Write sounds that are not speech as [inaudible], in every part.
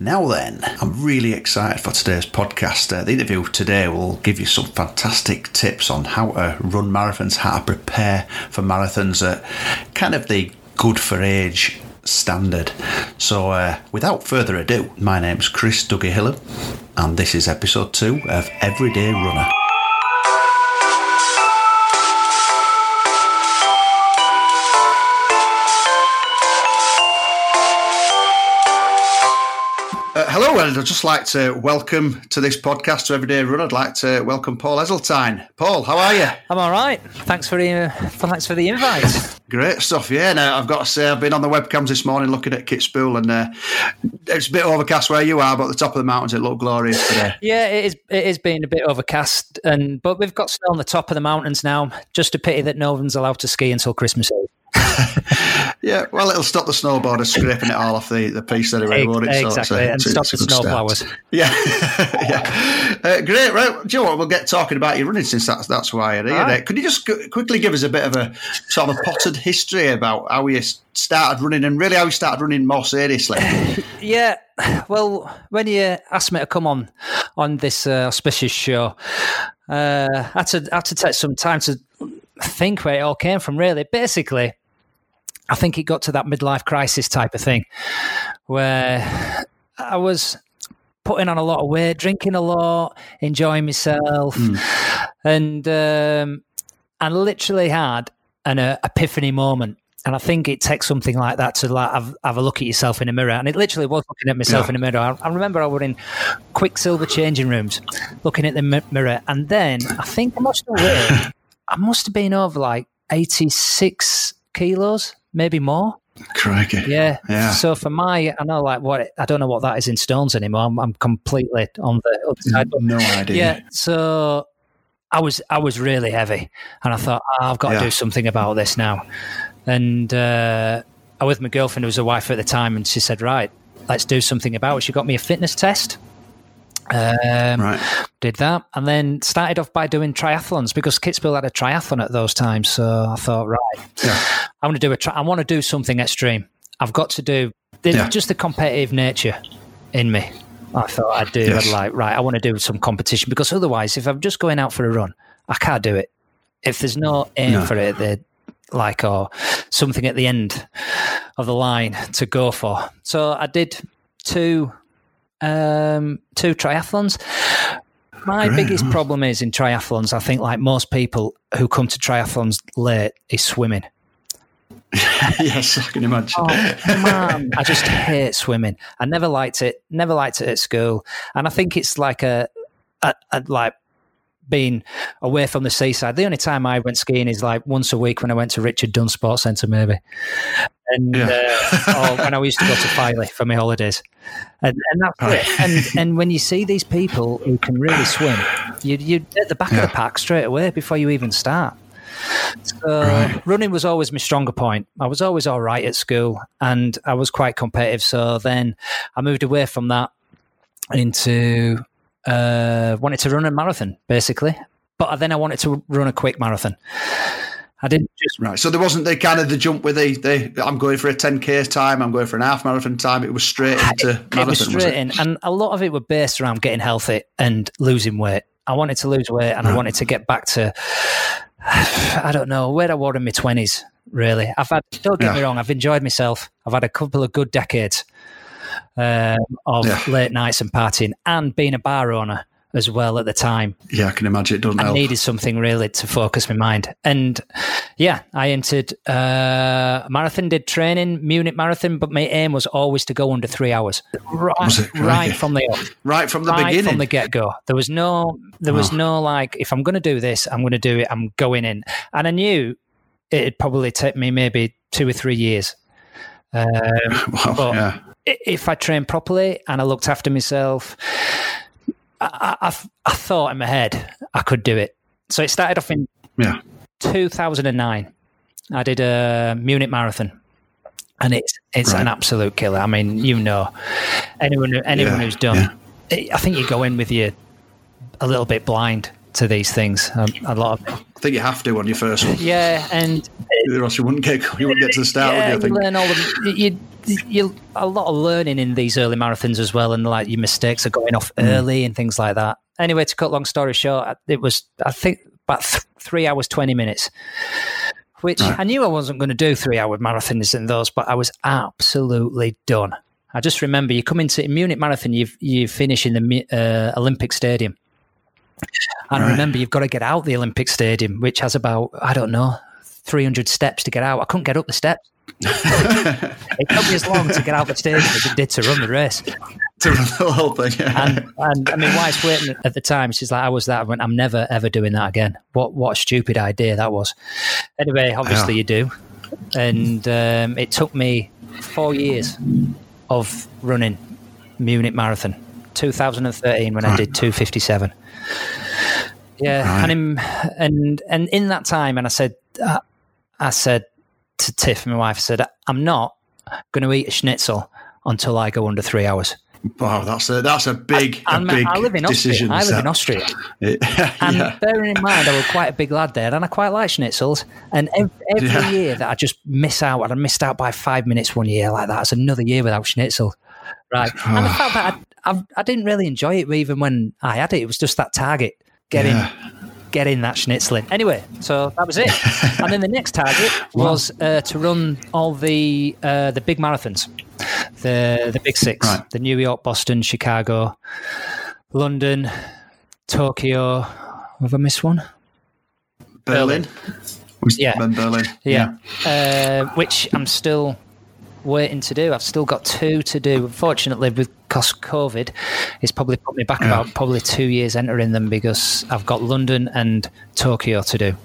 Now then, I'm really excited for today's podcast. Uh, the interview today will give you some fantastic tips on how to run marathons, how to prepare for marathons at kind of the good for age standard. So, uh, without further ado, my name's Chris Dougie Hillam, and this is episode two of Everyday Runner. And I'd just like to welcome to this podcast to Everyday Run. I'd like to welcome Paul Eseltine. Paul, how are you? I'm all right. Thanks for the uh, thanks for the invite. Great stuff, yeah. Now I've got to say, I've been on the webcams this morning looking at Kitzbühel, and uh, it's a bit overcast where you are, but at the top of the mountains it looked glorious today. yeah, it is. It is being a bit overcast, and but we've got snow on the top of the mountains now. Just a pity that no one's allowed to ski until Christmas Eve. [laughs] yeah, well, it'll stop the snowboarders scraping it all off the, the piece anyway, won't it? Exactly, so a, and stop the snowblowers. [laughs] Yeah, [laughs] yeah. Uh, great, right? Do you know what? We'll get talking about your running since that's that's why you're here. Right. Could you just quickly give us a bit of a sort of a potted history about how you started running and really how you started running more seriously? yeah, well, when you asked me to come on on this uh, auspicious show, uh, I had to I had to take some time to think where it all came from. Really, basically, I think it got to that midlife crisis type of thing where I was putting on a lot of weight, drinking a lot, enjoying myself, mm. and um, I literally had an uh, epiphany moment. And I think it takes something like that to like have, have, a look at yourself in a mirror. And it literally was looking at myself yeah. in a mirror. I, I, remember I was in Quiksilver changing rooms, looking at the mirror, and then I think I must have weighed, I must have been over like eighty six kilos maybe more. Crikey. Yeah. Yeah. So for my, I know like what, I don't know what that is in stones anymore. I'm, I'm completely on the other side. No idea. Yeah. So I was, I was really heavy and I thought, oh, I've got yeah. to do something about this now. And, uh, I was with my girlfriend who was a wife at the time and she said, right, let's do something about it. She got me a fitness test. Um, right. Did that, and then started off by doing triathlons because Kitzbühel had a triathlon at those times. So I thought, right, yeah. I want to do a. Tri- I want to do something extreme. I've got to do yeah. just the competitive nature in me. I thought I'd do. Yes. I'd like, right, I want to do some competition because otherwise, if I'm just going out for a run, I can't do it. If there's no aim no. for it, the like or something at the end of the line to go for. So I did two um, two triathlons. My Great. biggest problem is in triathlons, I think, like most people who come to triathlons late, is swimming. [laughs] yes, I can imagine. Oh, man, [laughs] I just hate swimming. I never liked it. Never liked it at school, and I think it's like a, a, a like being away from the seaside. The only time I went skiing is like once a week when I went to Richard Dunn Sports Centre, maybe, and yeah. uh, or when I used to go to Filey for my holidays, and, and that's right. it. And and when you see these people who can really swim, you you at the back yeah. of the pack straight away before you even start. So right. running was always my stronger point. I was always all right at school, and I was quite competitive. So then I moved away from that into uh, wanted to run a marathon, basically. But then I wanted to run a quick marathon. I didn't just right. So there wasn't the kind of the jump where they they I'm going for a 10k time, I'm going for an half marathon time. It was straight into it, marathon. It was straight was in, and a lot of it were based around getting healthy and losing weight. I wanted to lose weight, and right. I wanted to get back to [sighs] I don't know where I was in my twenties. Really, I've had. Don't get yeah. me wrong, I've enjoyed myself. I've had a couple of good decades um, of yeah. late nights and partying and being a bar owner as well at the time. Yeah, I can imagine it doesn't I help. needed something really to focus my mind. And yeah, I entered uh, marathon, did training, Munich Marathon, but my aim was always to go under three hours. Right, right from the. Right from the right beginning. From the get go. There was no there was oh. no like, if I'm gonna do this, I'm gonna do it, I'm going in. And I knew it'd probably take me maybe two or three years. Um, [laughs] well, but yeah if I trained properly and I looked after myself, I, I, I, thought in my head I could do it. So it started off in yeah. 2009. I did a Munich marathon, and it's it's right. an absolute killer. I mean, you know, anyone anyone yeah, who's done, yeah. I think you go in with you a little bit blind to these things. A, a, lot of. I think you have to on your first one. Yeah, and or else you wouldn't get you wouldn't get to the start. Yeah, you, you learn all the you, you a lot of learning in these early marathons as well, and like your mistakes are going off mm. early and things like that. Anyway, to cut long story short, it was I think about th- three hours twenty minutes. Which right. I knew I wasn't going to do three hour marathons in those, but I was absolutely done. I just remember you come into Munich Marathon, you you finish in the uh, Olympic Stadium, and right. remember you've got to get out the Olympic Stadium, which has about I don't know three hundred steps to get out. I couldn't get up the steps. [laughs] it took me as long to get out the stadium as it did to run the race. [laughs] To run the whole thing, yeah. and, and I mean, wife's waiting at the time. She's like, "I was that." I went, "I'm never ever doing that again." What what a stupid idea that was. Anyway, obviously yeah. you do, and um, it took me four years of running Munich Marathon, 2013 when right. I did 257. Yeah, right. and in, and and in that time, and I said, uh, I said to Tiff, my wife, I said, I'm not going to eat a schnitzel until I go under three hours. Wow, that's a that's a big, I, a big I live in decision. Austria. I live in Austria, [laughs] yeah. and bearing in mind I was quite a big lad there, and I quite like schnitzels. And every, every yeah. year that I just miss out, and I missed out by five minutes one year like that. It's another year without schnitzel, right? and the [sighs] fact that I, I, I, didn't really enjoy it even when I had it. It was just that target getting. Yeah. Getting that schnitzeling. Anyway, so that was it. [laughs] and then the next target was uh, to run all the uh, the big marathons the the big six: right. the New York, Boston, Chicago, London, Tokyo. Have I missed one? Berlin. Berlin. Yeah, Berlin. Yeah, yeah. Uh, which I'm still waiting to do. I've still got two to do. Unfortunately, because COVID, it's probably put me back yeah. about probably two years entering them because I've got London and Tokyo to do.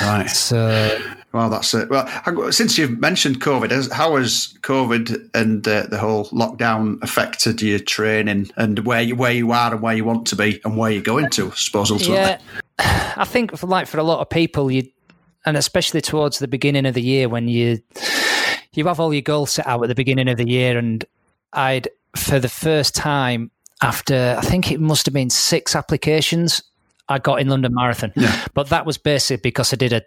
Right. So well, that's it. Well, since you've mentioned COVID, how has COVID and uh, the whole lockdown affected your training and where you, where you are and where you want to be and where you're going to? I suppose ultimately. Yeah, [sighs] I think for like for a lot of people, you and especially towards the beginning of the year when you you have all your goals set out at the beginning of the year, and I'd for the first time after I think it must have been six applications I got in London Marathon, yeah. but that was basically because I did a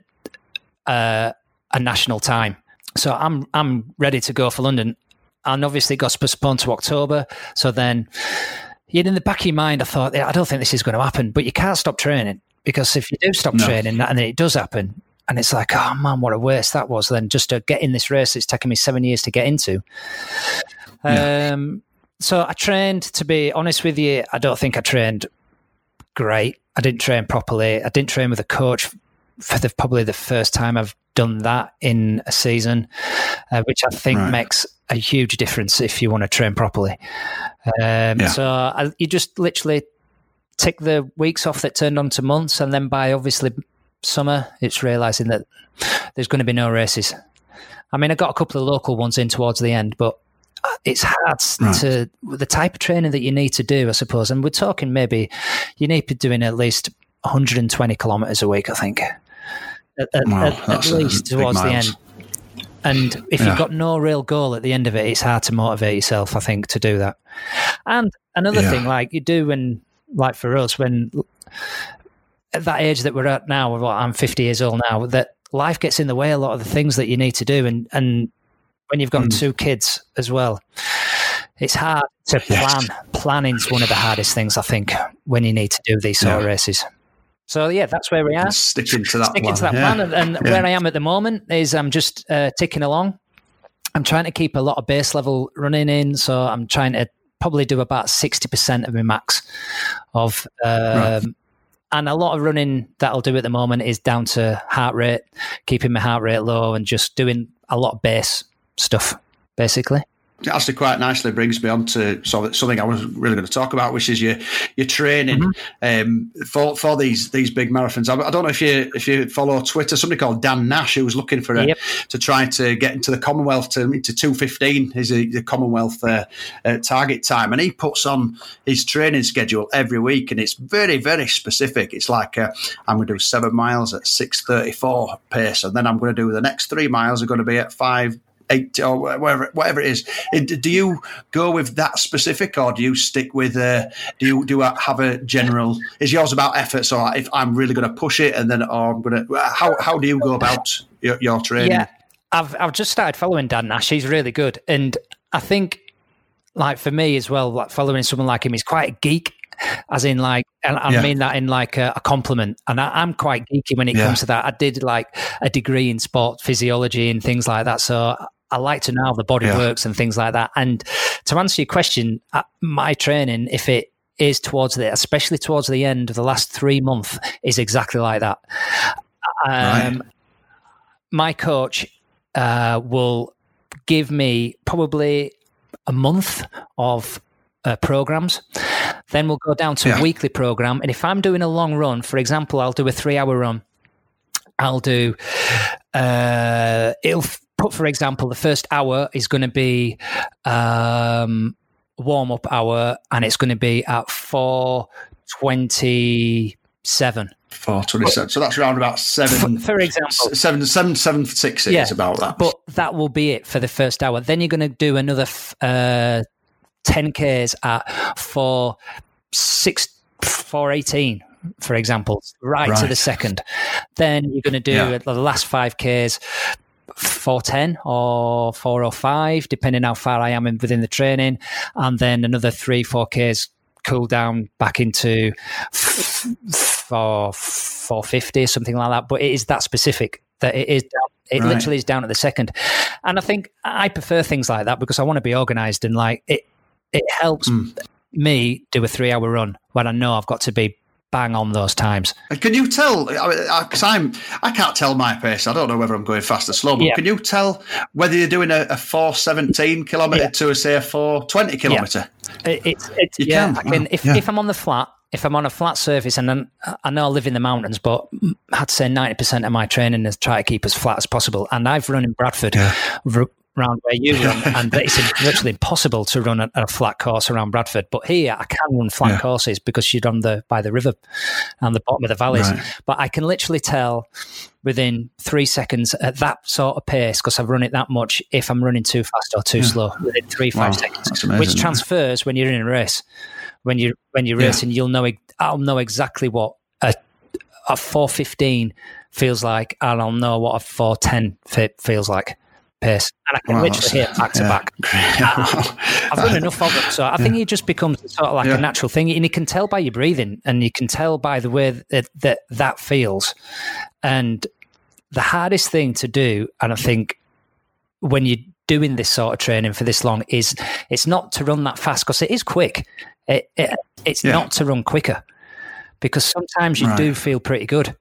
uh, a national time. So I'm I'm ready to go for London, and obviously it got postponed to October. So then, in the back of your mind, I thought, I don't think this is going to happen. But you can't stop training because if you do stop no. training and then it does happen, and it's like, oh man, what a waste that was. Then just to get in this race, it's taken me seven years to get into. Yeah. Um, so I trained. To be honest with you, I don't think I trained great. I didn't train properly. I didn't train with a coach for the, probably the first time I've done that in a season, uh, which I think right. makes a huge difference if you want to train properly. Um, yeah. So I, you just literally take the weeks off that turned on to months, and then by obviously summer, it's realizing that there's going to be no races. I mean, I got a couple of local ones in towards the end, but uh, it's hard right. to the type of training that you need to do, I suppose. And we're talking maybe you need to be doing at least 120 kilometers a week, I think at, wow, at, at least towards the end. And if yeah. you've got no real goal at the end of it, it's hard to motivate yourself, I think, to do that. And another yeah. thing, like you do when, like for us, when at that age that we're at now, well, I'm 50 years old now, that life gets in the way a lot of the things that you need to do. And, and when you've got mm. two kids as well, it's hard to plan. Yes. Planning's one of the hardest things, I think, when you need to do these sort yeah. of races. So yeah, that's where we are. Sticking to that Sticking plan. to that yeah. plan. And, and yeah. where I am at the moment is I'm just uh, ticking along. I'm trying to keep a lot of base level running in, so I'm trying to probably do about sixty percent of my max of. Um, right. And a lot of running that I'll do at the moment is down to heart rate, keeping my heart rate low, and just doing a lot of base stuff, basically it actually quite nicely brings me on to something I was really going to talk about, which is your your training mm-hmm. um, for for these these big marathons. I, I, don't know if you if you follow Twitter, somebody called Dan Nash who was looking for a, yep. to try to get into the Commonwealth to to two fifteen is the Commonwealth uh, uh, target time, and he puts on his training schedule every week, and it's very very specific. It's like uh, I'm going to do seven miles at six thirty four pace, and then I'm going to do the next three miles are going to be at five eight or whatever whatever it is. Do you go with that specific, or do you stick with? Uh, do you do you have a general? Is yours about effort? So if I'm really going to push it, and then or I'm going to how how do you go about your, your training? Yeah, I've I've just started following Dan Nash. He's really good, and I think like for me as well, like following someone like him, he's quite a geek as in like and I yeah. mean that in like a, a compliment. And I, am quite geeky when it yeah. comes to that. I did like a degree in sport physiology and things like that. So I like to know how the body yeah. works and things like that. And to answer your question, uh, my training, if it is towards the, especially towards the end of the last three months, is exactly like that. Um, right. My coach uh, will give me probably a month of uh, programs. Then we'll go down to yeah. a weekly program. And if I'm doing a long run, for example, I'll do a three hour run. I'll do, uh, it'll put, for example, the first hour is going to be um, warm up hour and it's going to be at 427. 427. So that's around about seven. For, for example, seven, seven, seven, six, six yeah, is about that. But that will be it for the first hour. Then you're going to do another uh, 10Ks at four, six, four, 18, for example, right, right, to the second. Then you're going to do yeah. the last 5Ks 410 or 405, depending how far I am within the training. And then another three, 4Ks cool down back into four, 450 or something like that. But it is that specific that it is down, it right. literally is down at the second. And I think I prefer things like that because I want to be organized and like it, it helps mm. me do a three hour run when I know I've got to be bang on those times. Uh, can you tell? Because I'm, I can't tell my pace. I don't know whether I'm going fast or slow. But yeah. can you tell whether you're doing a, a four seventeen kilometre yeah. to a say a four twenty kilometre? Yeah. It, it's, it's yeah. Can. I can, if if I'm on the flat, if I'm on a flat surface, and then I know I live in the mountains, but I'd say ninety percent of my training is try to keep as flat as possible. And I've run in Bradford, around where you run, [laughs] and it's virtually impossible to run a, a, flat course around Bradford. But here, I can run flat yeah. courses because you're on the by the river and the bottom of the valleys. Right. But I can literally tell within three seconds at that sort of pace because I've run it that much if I'm running too fast or too yeah. slow within three five wow, seconds, amazing, which transfers when you're in a race. When you when you're racing, you'll know I'll know exactly what a a 415 feels like, and I'll know what a 410 feels like pace, and I can wow, literally hit back to [laughs] yeah. back. I've done enough of it, so I think it just becomes sort of like yeah. a natural thing, and you can tell by your breathing, and you can tell by the way that that, that feels. And the hardest thing to do, and I think when you're doing this sort of training for this long, is it's not to run that fast because it is quick. It, it it's yeah. not to run quicker because sometimes you right. do feel pretty good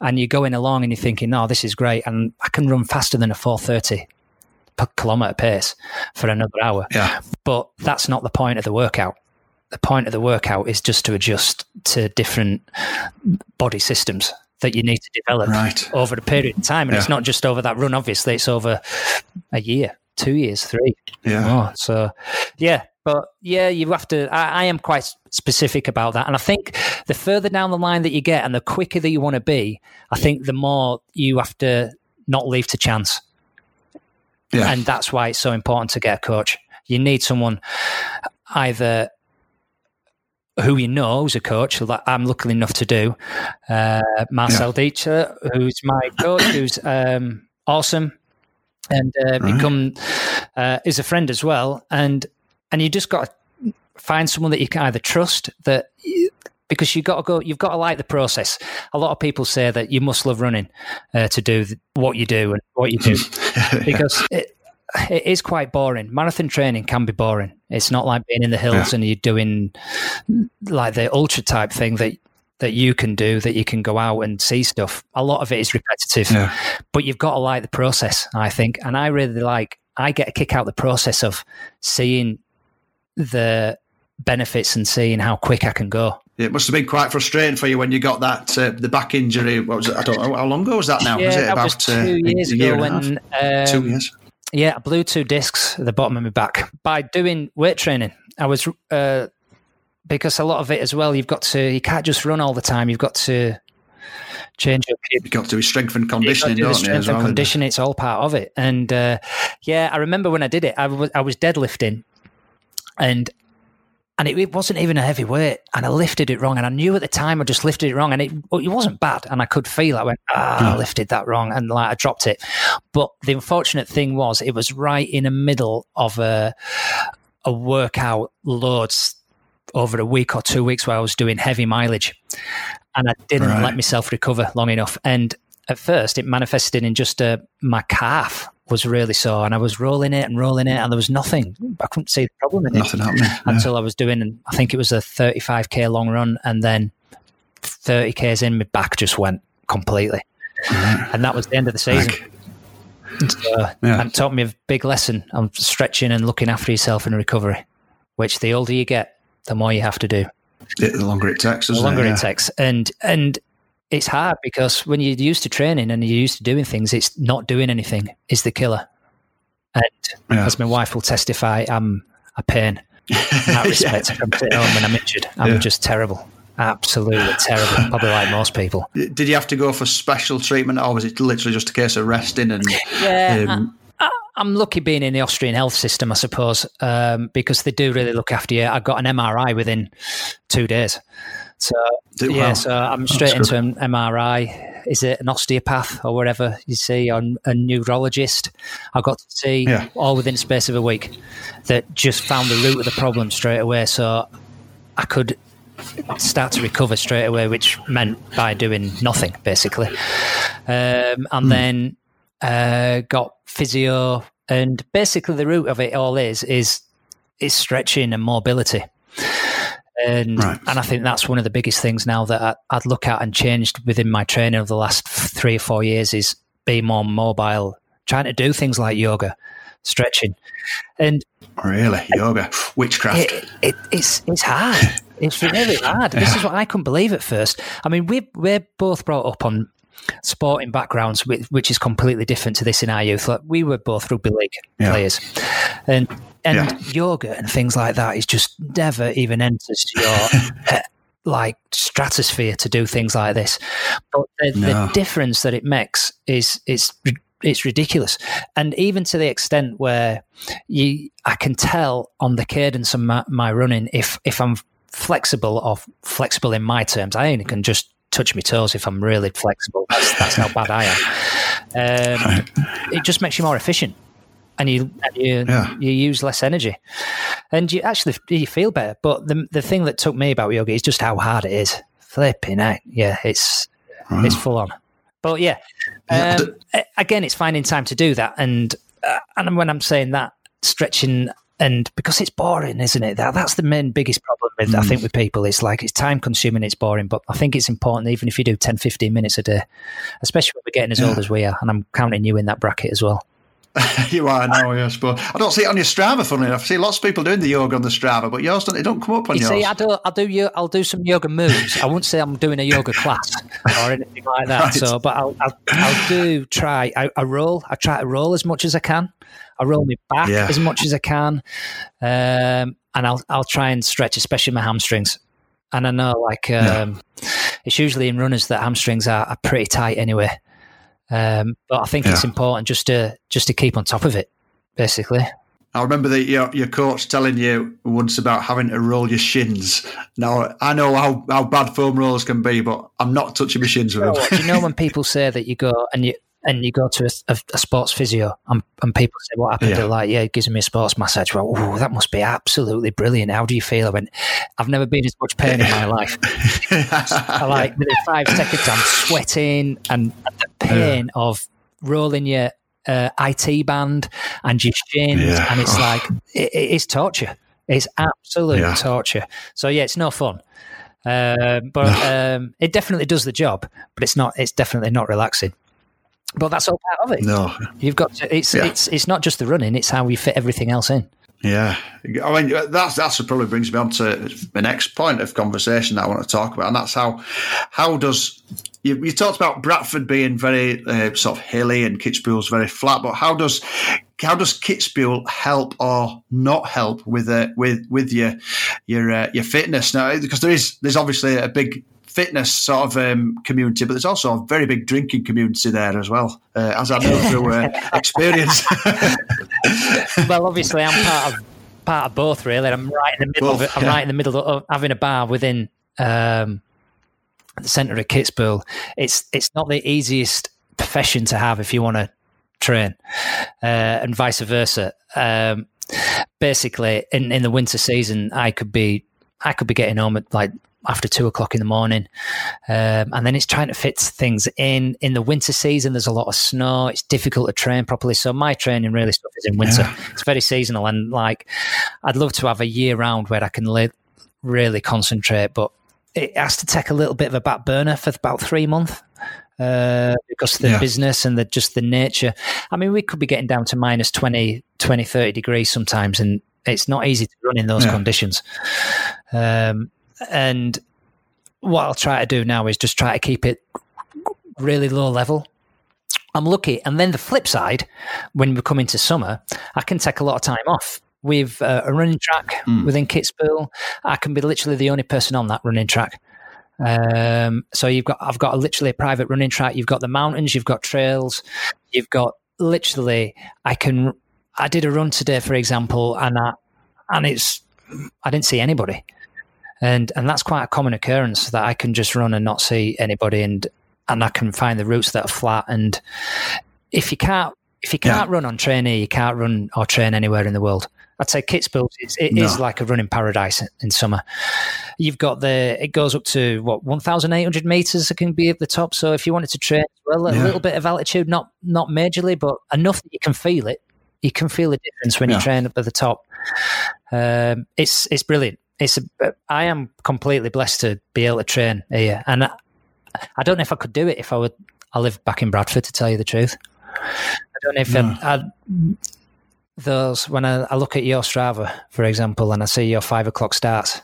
and you're going along and you're thinking, "Oh, this is great," and I can run faster than a 430 per kilometer pace for another hour. Yeah. But that's not the point of the workout. The point of the workout is just to adjust to different body systems that you need to develop right. over a period of time. And yeah. it's not just over that run, obviously, it's over a year, two years, three. Yeah. More. So, yeah. But yeah, you have to. I, I, am quite specific about that. And I think the further down the line that you get and the quicker that you want to be, I think the more you have to not leave to chance. Yeah. And that's why it's so important to get a coach. You need someone either who you know who's a coach, that I'm lucky enough to do, uh, Marcel yeah. Who's my coach, who's um, awesome, and uh, right. become uh, is a friend as well. And and you just got to find someone that you can either trust that. Because you got to go, you've got to like the process. A lot of people say that you must love running uh, to do what you do and what you do, [laughs] because it, it is quite boring. Marathon training can be boring. It's not like being in the hills yeah. and you're doing like the ultra type thing that that you can do that you can go out and see stuff. A lot of it is repetitive, yeah. but you've got to like the process, I think. And I really like I get a kick out the process of seeing the benefits and seeing how quick I can go. It must have been quite frustrating for you when you got that uh, the back injury. What was it? I don't know how long ago was that now. Yeah, was it about was two uh, years ago when um, two years. Yeah, I blew two discs at the bottom of my back by doing weight training. I was uh, because a lot of it as well. You've got to you can't just run all the time. You've got to change up. You've got to be strength and conditioning, do don't strength you? and conditioning, it's all part of it. And uh, yeah, I remember when I did it, I was I was deadlifting, and and it, it, wasn't even a heavy weight, and I lifted it wrong, and I knew at the time I just lifted it wrong, and it it wasn't bad, and I could feel I went ah I hmm. lifted that wrong, and like I dropped it. But the unfortunate thing was it was right in the middle of a a workout loads over a week or two weeks where I was doing heavy mileage, and I didn't right. let myself recover long enough. And at first, it manifested in just uh, my calf was really sore, and I was rolling it and rolling it, and there was nothing. I couldn't see the problem in it nothing happening until yeah. I was doing. I think it was a 35k long run, and then 30 k's in, my back just went completely, right. and that was the end of the season. So, uh, yeah. And taught me a big lesson on stretching and looking after yourself in recovery, which the older you get, the more you have to do. The longer it takes, the longer it, yeah. it takes, and and it's hard because when you're used to training and you're used to doing things, it's not doing anything is the killer. And yeah. as my wife will testify, I'm a pain in that [laughs] respect. yeah. I'm sitting home when I'm injured. I'm yeah. just terrible. Absolutely terrible. Probably like most people. [laughs] Did you have to go for special treatment or was it literally just a case of resting and yeah, um, I, am lucky being in the Austrian health system, I suppose, um, because they do really look after you. I got an MRI within two days. So yeah, so I'm straight That's into good. an MRI. Is it an osteopath or whatever you see, or a neurologist? I got to see yeah. all within the space of a week that just found the root of the problem straight away. So I could start to recover straight away, which meant by doing nothing basically, um, and mm. then uh, got physio. And basically, the root of it all is is is stretching and mobility. And right. and I think that's one of the biggest things now that I, would look at and changed within my training over the last three or four years is be more mobile, trying to do things like yoga, stretching, and really yoga witchcraft. It, it, it's it's hard. [laughs] It's really hard. yeah. This is what I couldn't believe at first. I mean, we we're both brought up on sporting backgrounds, which is completely different to this in our youth. Like we were both rugby league yeah. players, and and yeah. yoga and things like that is just never even enters your [laughs] uh, like stratosphere to do things like this. But the, no. the difference that it makes is it's it's ridiculous, and even to the extent where you, I can tell on the cadence of my, my running if if I'm flexible or flexible in my terms. I only can just touch my toes if I'm really flexible. That's, that's how bad I am. [laughs] Um, right. It just makes you more efficient and you and you, yeah. you use less energy, and you actually you feel better. But the the thing that took me about yoga is just how hard it is. Flipping out, yeah, it's wow. it's full on. But yeah, um, again, it's finding time to do that, and uh, and when I'm saying that, stretching and because it's boring, isn't it? That that's the main biggest problem with mm. I think with people. It's like it's time consuming, it's boring, but I think it's important even if you do 10, 15 minutes a day, especially when we're getting as yeah. old as we are, and I'm counting you in that bracket as well. [laughs] you are now, yes, but I don't see it on your Strava. Funnily enough, I see lots of people doing the yoga on the Strava, but yours don't. It don't come up on you yours. See, I do. I'll do. I'll do some yoga moves. I won't say I'm doing a yoga class [laughs] or anything like that. Right. So, but I'll, I'll, I'll do try. I, I, roll. I try to roll as much as I can. I roll my back yeah. as much as I can, um, and I'll I'll try and stretch, especially my hamstrings. And I know, like, um, yeah. it's usually in runners that hamstrings are, are pretty tight anyway. Um, but I think yeah. it's important just to just to keep on top of it, basically. I remember that your, your coach telling you once about having to roll your shins. Now I know how, how bad foam rollers can be, but I'm not touching my shins with them. Do you know [laughs] when people say that you go and you and you go to a, a, a sports physio and, and, people say, What happened? Yeah. They're like, Yeah, it gives me a sports massage. Well, oh, that must be absolutely brilliant. How do you feel? I went, I've never been as much pain in my [laughs] life. [laughs] I like within five seconds, I'm sweating and the pain yeah. of rolling your uh, IT band and your shins. Yeah. And it's oh. like, it, it's torture. It's absolute torture. So, yeah, it's no fun. Uh, but um, it definitely does the job, but it's not. It's definitely not relaxing. But that's all part of it. No, you've got to, it's yeah. it's it's not just the running; it's how we fit everything else in. Yeah, I mean that's that's what probably brings me on to the next point of conversation that I want to talk about, and that's how how does you, you talked about Bradford being very uh, sort of hilly and Kitzbühel's very flat, but how does how does Kitzbühel help or not help with uh, with with your your uh, your fitness now? Because there is there's obviously a big fitness sort of um, community, but there's also a very big drinking community there as well, uh, as I know through uh, [laughs] experience. [laughs] well, obviously, I'm part of part of both. Really, I'm right in the middle both, of it. I'm yeah. right in the middle of having a bar within um, the centre of Kitzbühel. It's it's not the easiest profession to have if you want to train, uh, and vice versa. Um, basically, in in the winter season, I could be I could be getting home at like after two o'clock in the morning. Um, and then it's trying to fit things in. In the winter season, there's a lot of snow. It's difficult to train properly. So my training really stuff is in winter. Yeah. It's very seasonal. And like, I'd love to have a year round where I can li- really concentrate, but it has to take a little bit of a back burner for about three months. Uh, because the yeah. business and the just the nature. I mean, we could be getting down to minus 20, 20 30 degrees sometimes, and it's not easy to run in those yeah. conditions. Um, and what I'll try to do now is just try to keep it really low level. I'm lucky. And then the flip side, when we come into summer, I can take a lot of time off. We've uh, a running track mm. within Kitzbühel. I can be literally the only person on that running track. Um, so you've got, I've got a, literally a private running track. You've got the mountains, you've got trails, you've got literally. I can. I did a run today, for example, and I, and it's. I didn't see anybody and and that's quite a common occurrence that I can just run and not see anybody, and and I can find the routes that are flat. And if you can't if you can't yeah. run on trainee, you can't run or train anywhere in the world. I'd say Kitzbühel it's, it no. is like a running paradise in summer. You've got the it goes up to what one thousand eight hundred meters. It can be at the top. So if you wanted to train well, a yeah. little bit of altitude, not not majorly, but enough that you can feel it. You can feel the difference when yeah. you train up at the top. Um, it's it's brilliant it's a, I am completely blessed to be able to train here, and I, I don't know if I could do it if I would. I live back in Bradford, to tell you the truth. I don't know if um, no. I, those when I, I, look at your Strava, for example, and I see your five o'clock starts.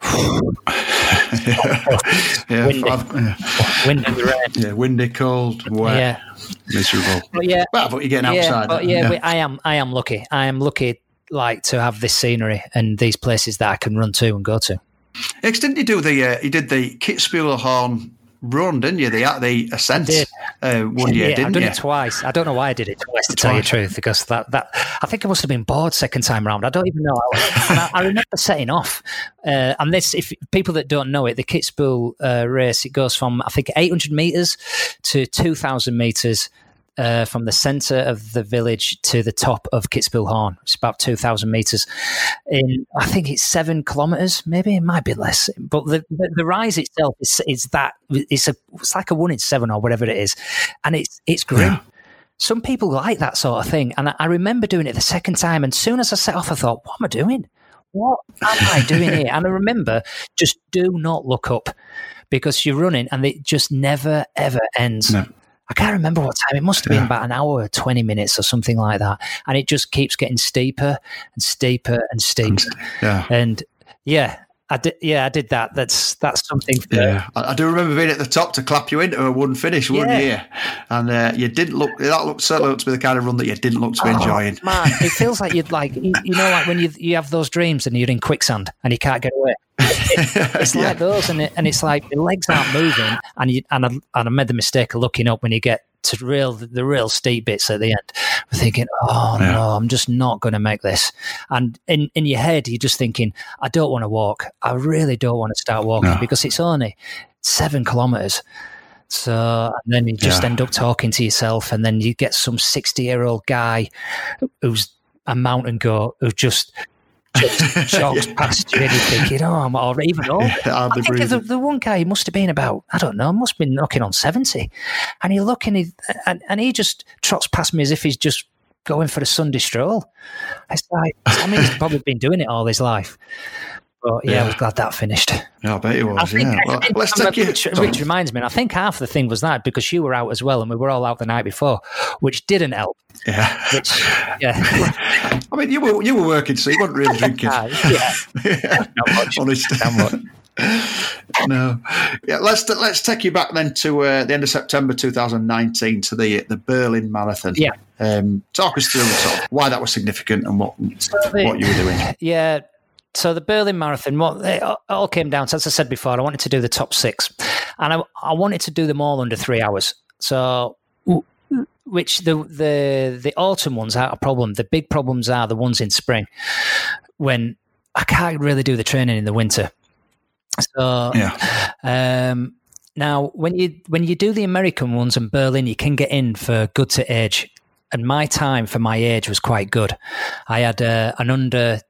[laughs] yeah, windy. yeah. windy, rain. Yeah, windy, cold, wet, yeah. miserable. But yeah, but, but you're getting yeah, outside. But yeah, yeah. We, I am. I am lucky. I am lucky like to have this scenery and these places that I can run to and go to. X didn't you do the uh, you did the Kitzbühel Horn run, didn't you? The the ascent uh, one year, yeah, didn't I've done you? it twice. I don't know why I did it twice, to twice. tell you the truth, because that that I think I must have been bored second time round. I don't even know. I, I, remember setting off, uh, and this if people that don't know it, the Kitzbühel uh, race it goes from I think 800 meters to 2,000 meters uh, from the centre of the village to the top of Kitzbühel Horn. It's about 2,000 metres. In I think it's seven kilometres, maybe it might be less. But the, the, the rise itself is, is that it's a it's like a one in seven or whatever it is, and it's it's grim. Yeah. Some people like that sort of thing, and I, I remember doing it the second time. And soon as I set off, I thought, "What am I doing? What am I doing here?" And I remember just do not look up because you're running, and it just never ever ends. No. I can't remember what time. It must have been yeah. about an hour, 20 minutes or something like that. And it just keeps getting steeper and steeper and steeper. Yeah. And yeah, I did, yeah, I did that. That's that's something. yeah, I, I, do remember being at the top to clap you into a one finish, one yeah. year, and uh, you didn't look. That looked certainly looked to be the kind of run that you didn't look to be oh, enjoying. Man, it [laughs] feels like you'd like you, you, know, like when you you have those dreams and you're in quicksand and you can't get away. It, [laughs] it's yeah. like those, and it, and it's like your legs aren't moving, and you and I, and I made the mistake of looking up when you get to real the real steep bits at the end. We're thinking, oh yeah. no, I'm just not going to make this. And in in your head, you're just thinking, I don't want to walk. I really don't want to start walking no. because it's only seven kilometers. So and then you just yeah. end up talking to yourself, and then you get some sixty year old guy who's a mountain goat who just jogs [laughs] yeah. past you and you're thinking, oh, I'm or even older. I think the, the, one guy must have been about, I don't know, must have been knocking on 70. And you look and he, and, and he just trots past me as if he's just going for a Sunday stroll. It's like, I mean, he's probably been doing it all his life. But yeah, yeah, I was glad that finished. Yeah, I bet it was. Think, yeah. Well, let's take you. Which, which, reminds me, I think half the thing was that because you were out as well, and we were all out the night before, which didn't help. Yeah. Which, yeah. [laughs] I mean, you were you were working, so you weren't really drinking. [laughs] yeah. [laughs] yeah. Not much. Honest. Not much. no, yeah. Let's let's take you back then to uh, the end of September 2019 to the the Berlin Marathon. Yeah. Um, talk us through sort of why that was significant and what so the, what you were doing. Yeah, so the Berlin Marathon, what it all came down to, as I said before, I wanted to do the top six, and I, I wanted to do them all under three hours. So, which the the the autumn ones are a problem. The big problems are the ones in spring, when I can't really do the training in the winter. So, yeah. Um, now, when you when you do the American ones in Berlin, you can get in for good to age, and my time for my age was quite good. I had uh, an under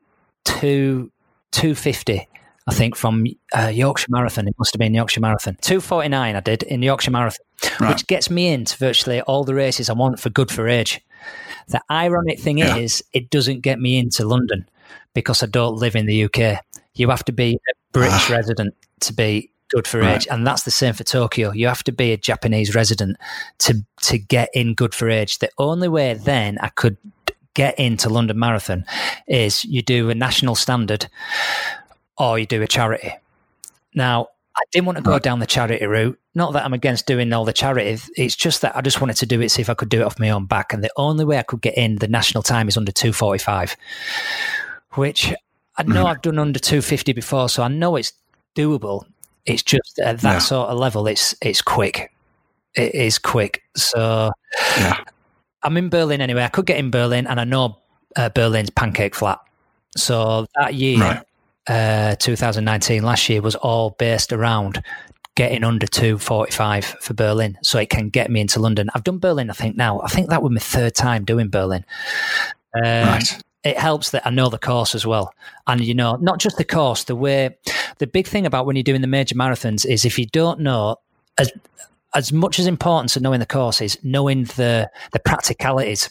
two two fifty. I think from uh, Yorkshire Marathon. It must have been Yorkshire Marathon. 249 I did in Yorkshire Marathon, right. which gets me into virtually all the races I want for good for age. The ironic thing yeah. is, it doesn't get me into London because I don't live in the UK. You have to be a British ah. resident to be good for right. age, and that's the same for Tokyo. You have to be a Japanese resident to to get in good for age. The only way then I could get into London Marathon is you do a national standard or you do a charity. Now, I didn't want to go down the charity route. Not that I'm against doing all the charity. It's just that I just wanted to do it, see if I could do it off my own back. And the only way I could get in the national time is under 245, which I know mm. I've done under 250 before, so I know it's doable. It's just at that yeah. sort of level, it's it's quick. It is quick. So yeah. I'm in Berlin anyway. I could get in Berlin, and I know uh, Berlin's pancake flat. So that year, right. uh, 2019, last year was all based around getting under 245 for Berlin, so it can get me into London. I've done Berlin, I think now. I think that was my third time doing Berlin. Um, right it helps that I know the course as well. And, you know, not just the course, the way, the big thing about when you're doing the major marathons is if you don't know, as, as much as importance of knowing the course is knowing the, the practicalities.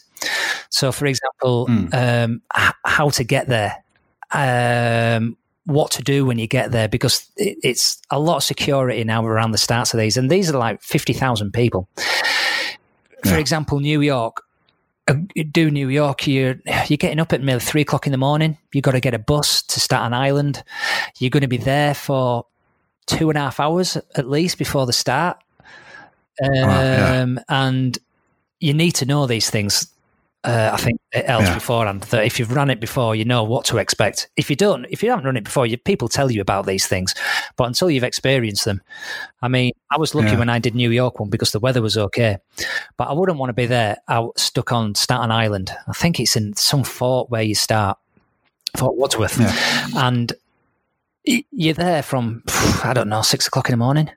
So, for example, mm. um, h- how to get there, um, what to do when you get there, because it, it's a lot of security now around the starts of these. And these are like 50,000 people. For yeah. example, New York, uh, do New York, you're you're getting up at maybe three o'clock in the morning. You've got to get a bus to Staten Island. You're going to be there for two and a half hours at least before the start. Um, yeah. And you need to know these things uh, I think helps yeah. beforehand that if you've run it before, you know what to expect. If you don't, if you haven't run it before, you, people tell you about these things, but until you've experienced them, I mean, I was lucky yeah. when I did New York one because the weather was okay, but I wouldn't want to be there out stuck on Staten Island. I think it's in some fort where you start, Fort Wadsworth, yeah. and you're there from I don't know six o'clock in the morning,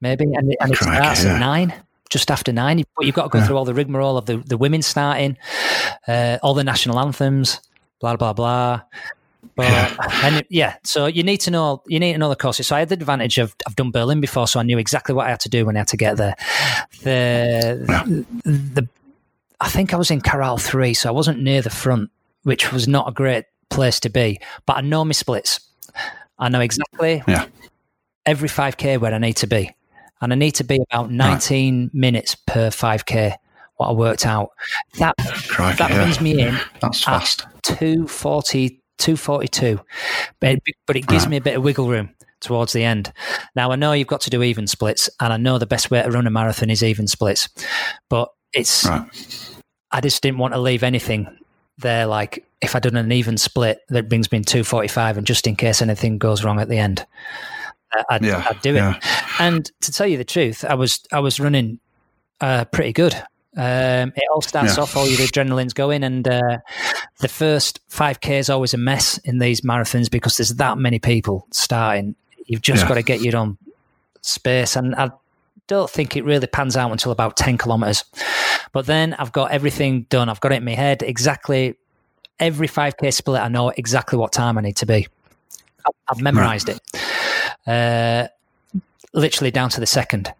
maybe, and, and it starts at nine just after nine. But you've got to go yeah. through all the rigmarole of the, the women starting, uh, all the national anthems, blah blah blah. But yeah. and yeah, so you need to know you need to know the courses. So I had the advantage of I've done Berlin before, so I knew exactly what I had to do when I had to get there. The yeah. the I think I was in Corral three, so I wasn't near the front, which was not a great place to be. But I know my splits. I know exactly yeah. every five k where I need to be and I need to be about 19 right. minutes per 5k. What I worked out that Crikey, that yeah. brings me in. That's fast. 240, 242, but it, but it gives right. me a bit of wiggle room towards the end. Now I know you've got to do even splits, and I know the best way to run a marathon is even splits, but it's. Right. I just didn't want to leave anything there. Like if I'd done an even split, that brings me in two forty five, and just in case anything goes wrong at the end. I'd, yeah, I'd do it. Yeah. And to tell you the truth, I was I was running uh, pretty good. Um, it all starts yeah. off, all your adrenaline's going, and uh, the first 5K is always a mess in these marathons because there's that many people starting. You've just got to get your own space, and I don't think it really pans out until about 10 kilometers. But then I've got everything done. I've got it in my head exactly every 5K split. I know exactly what time I need to be. I've memorized right. it uh, literally down to the second.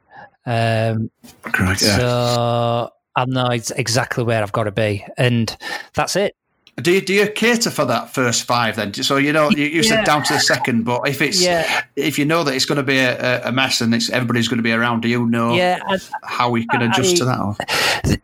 Um, Correct. Yeah. So I know exactly where I've got to be, and that's it. Do you, do you cater for that first five then? So you know you, you yeah. said down to the second, but if it's yeah. if you know that it's going to be a, a mess and it's everybody's going to be around, do you know yeah, I, how we can adjust I, to that?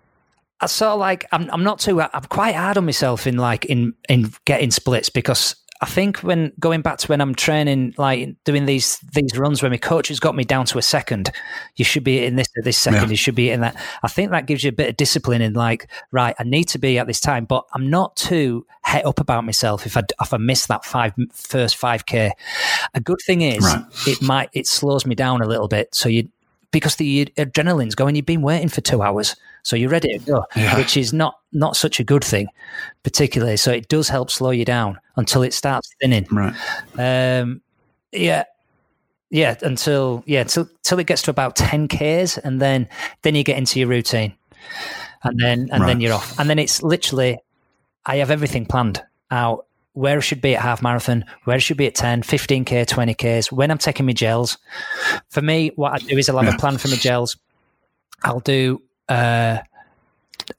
I sort of like I'm I'm not too I'm quite hard on myself in like in in getting splits because I think when going back to when I'm training, like doing these these runs, when my coach has got me down to a second, you should be in this at this second, yeah. you should be in that. I think that gives you a bit of discipline in like, right, I need to be at this time, but I'm not too het up about myself if I if I miss that five first five k. A good thing is right. it might it slows me down a little bit, so you because the adrenaline's going. You've been waiting for two hours, so you're ready to go, yeah. which is not not such a good thing, particularly. So it does help slow you down until it starts thinning. Right. Um, yeah. Yeah, until yeah, until, until it gets to about ten k's, and then then you get into your routine, and then and right. then you're off, and then it's literally, I have everything planned out where I should be at half marathon, where I should be at 10, 15k, 20ks, when I'm taking my gels. For me, what I do is I'll have yeah. a plan for my gels. I'll do uh,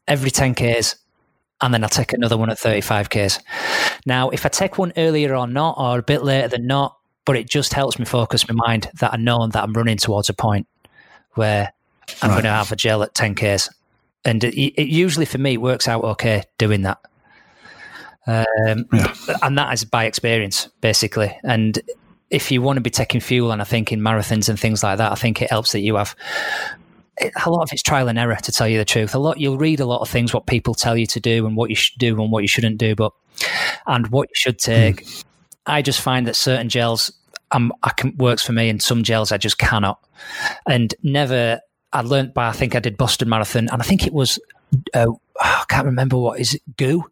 every 10ks and then I'll take another one at 35ks. Now, if I take one earlier or not, or a bit later than not, but it just helps me focus my mind that I know that I'm running towards a point where I'm right. going to have a gel at 10ks. And it, it usually for me works out okay doing that. Um, yeah. And that is by experience, basically. And if you want to be taking fuel, and I think in marathons and things like that, I think it helps that you have a lot of it's trial and error to tell you the truth a lot you'll read a lot of things what people tell you to do and what you should do and what you shouldn't do but and what you should take mm. i just find that certain gels um, I can works for me and some gels i just cannot and never i learned by i think i did boston marathon and i think it was uh, i can't remember what is it goo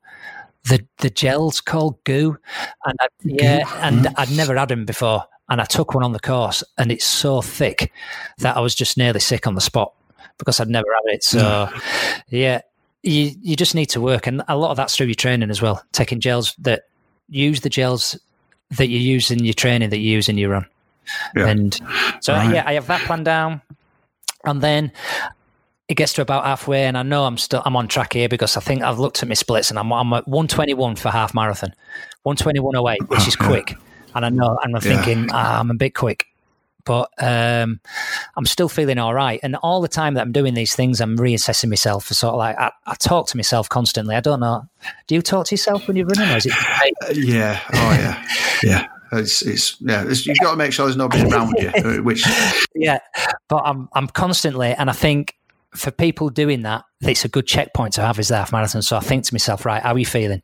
the the gel's called goo, and I, yeah, and hmm. I'd never had them before, and I took one on the course, and it's so thick that I was just nearly sick on the spot because I'd never had it. So, hmm. yeah, you you just need to work, and a lot of that's through your training as well. Taking gels that use the gels that you use in your training that you use in your run, yeah. and so right. yeah, I have that plan down, and then it gets to about halfway, and I know I'm still I'm on track here because I think I've looked at my splits, and I'm I'm at 121 for half marathon, 121.08, which is [laughs] quick, and I know, and I'm yeah. thinking ah, I'm a bit quick, but um, I'm still feeling all right. And all the time that I'm doing these things, I'm reassessing myself. For sort of like I, I talk to myself constantly. I don't know. Do you talk to yourself when you're running, or is it? Uh, yeah. Oh yeah. Yeah. It's, it's yeah. It's, you've got to make sure there's nobody around you. Uh, which [laughs] yeah, but I'm I'm constantly, and I think for people doing that, it's a good checkpoint to have is the half marathon. So I think to myself, right, how are you feeling?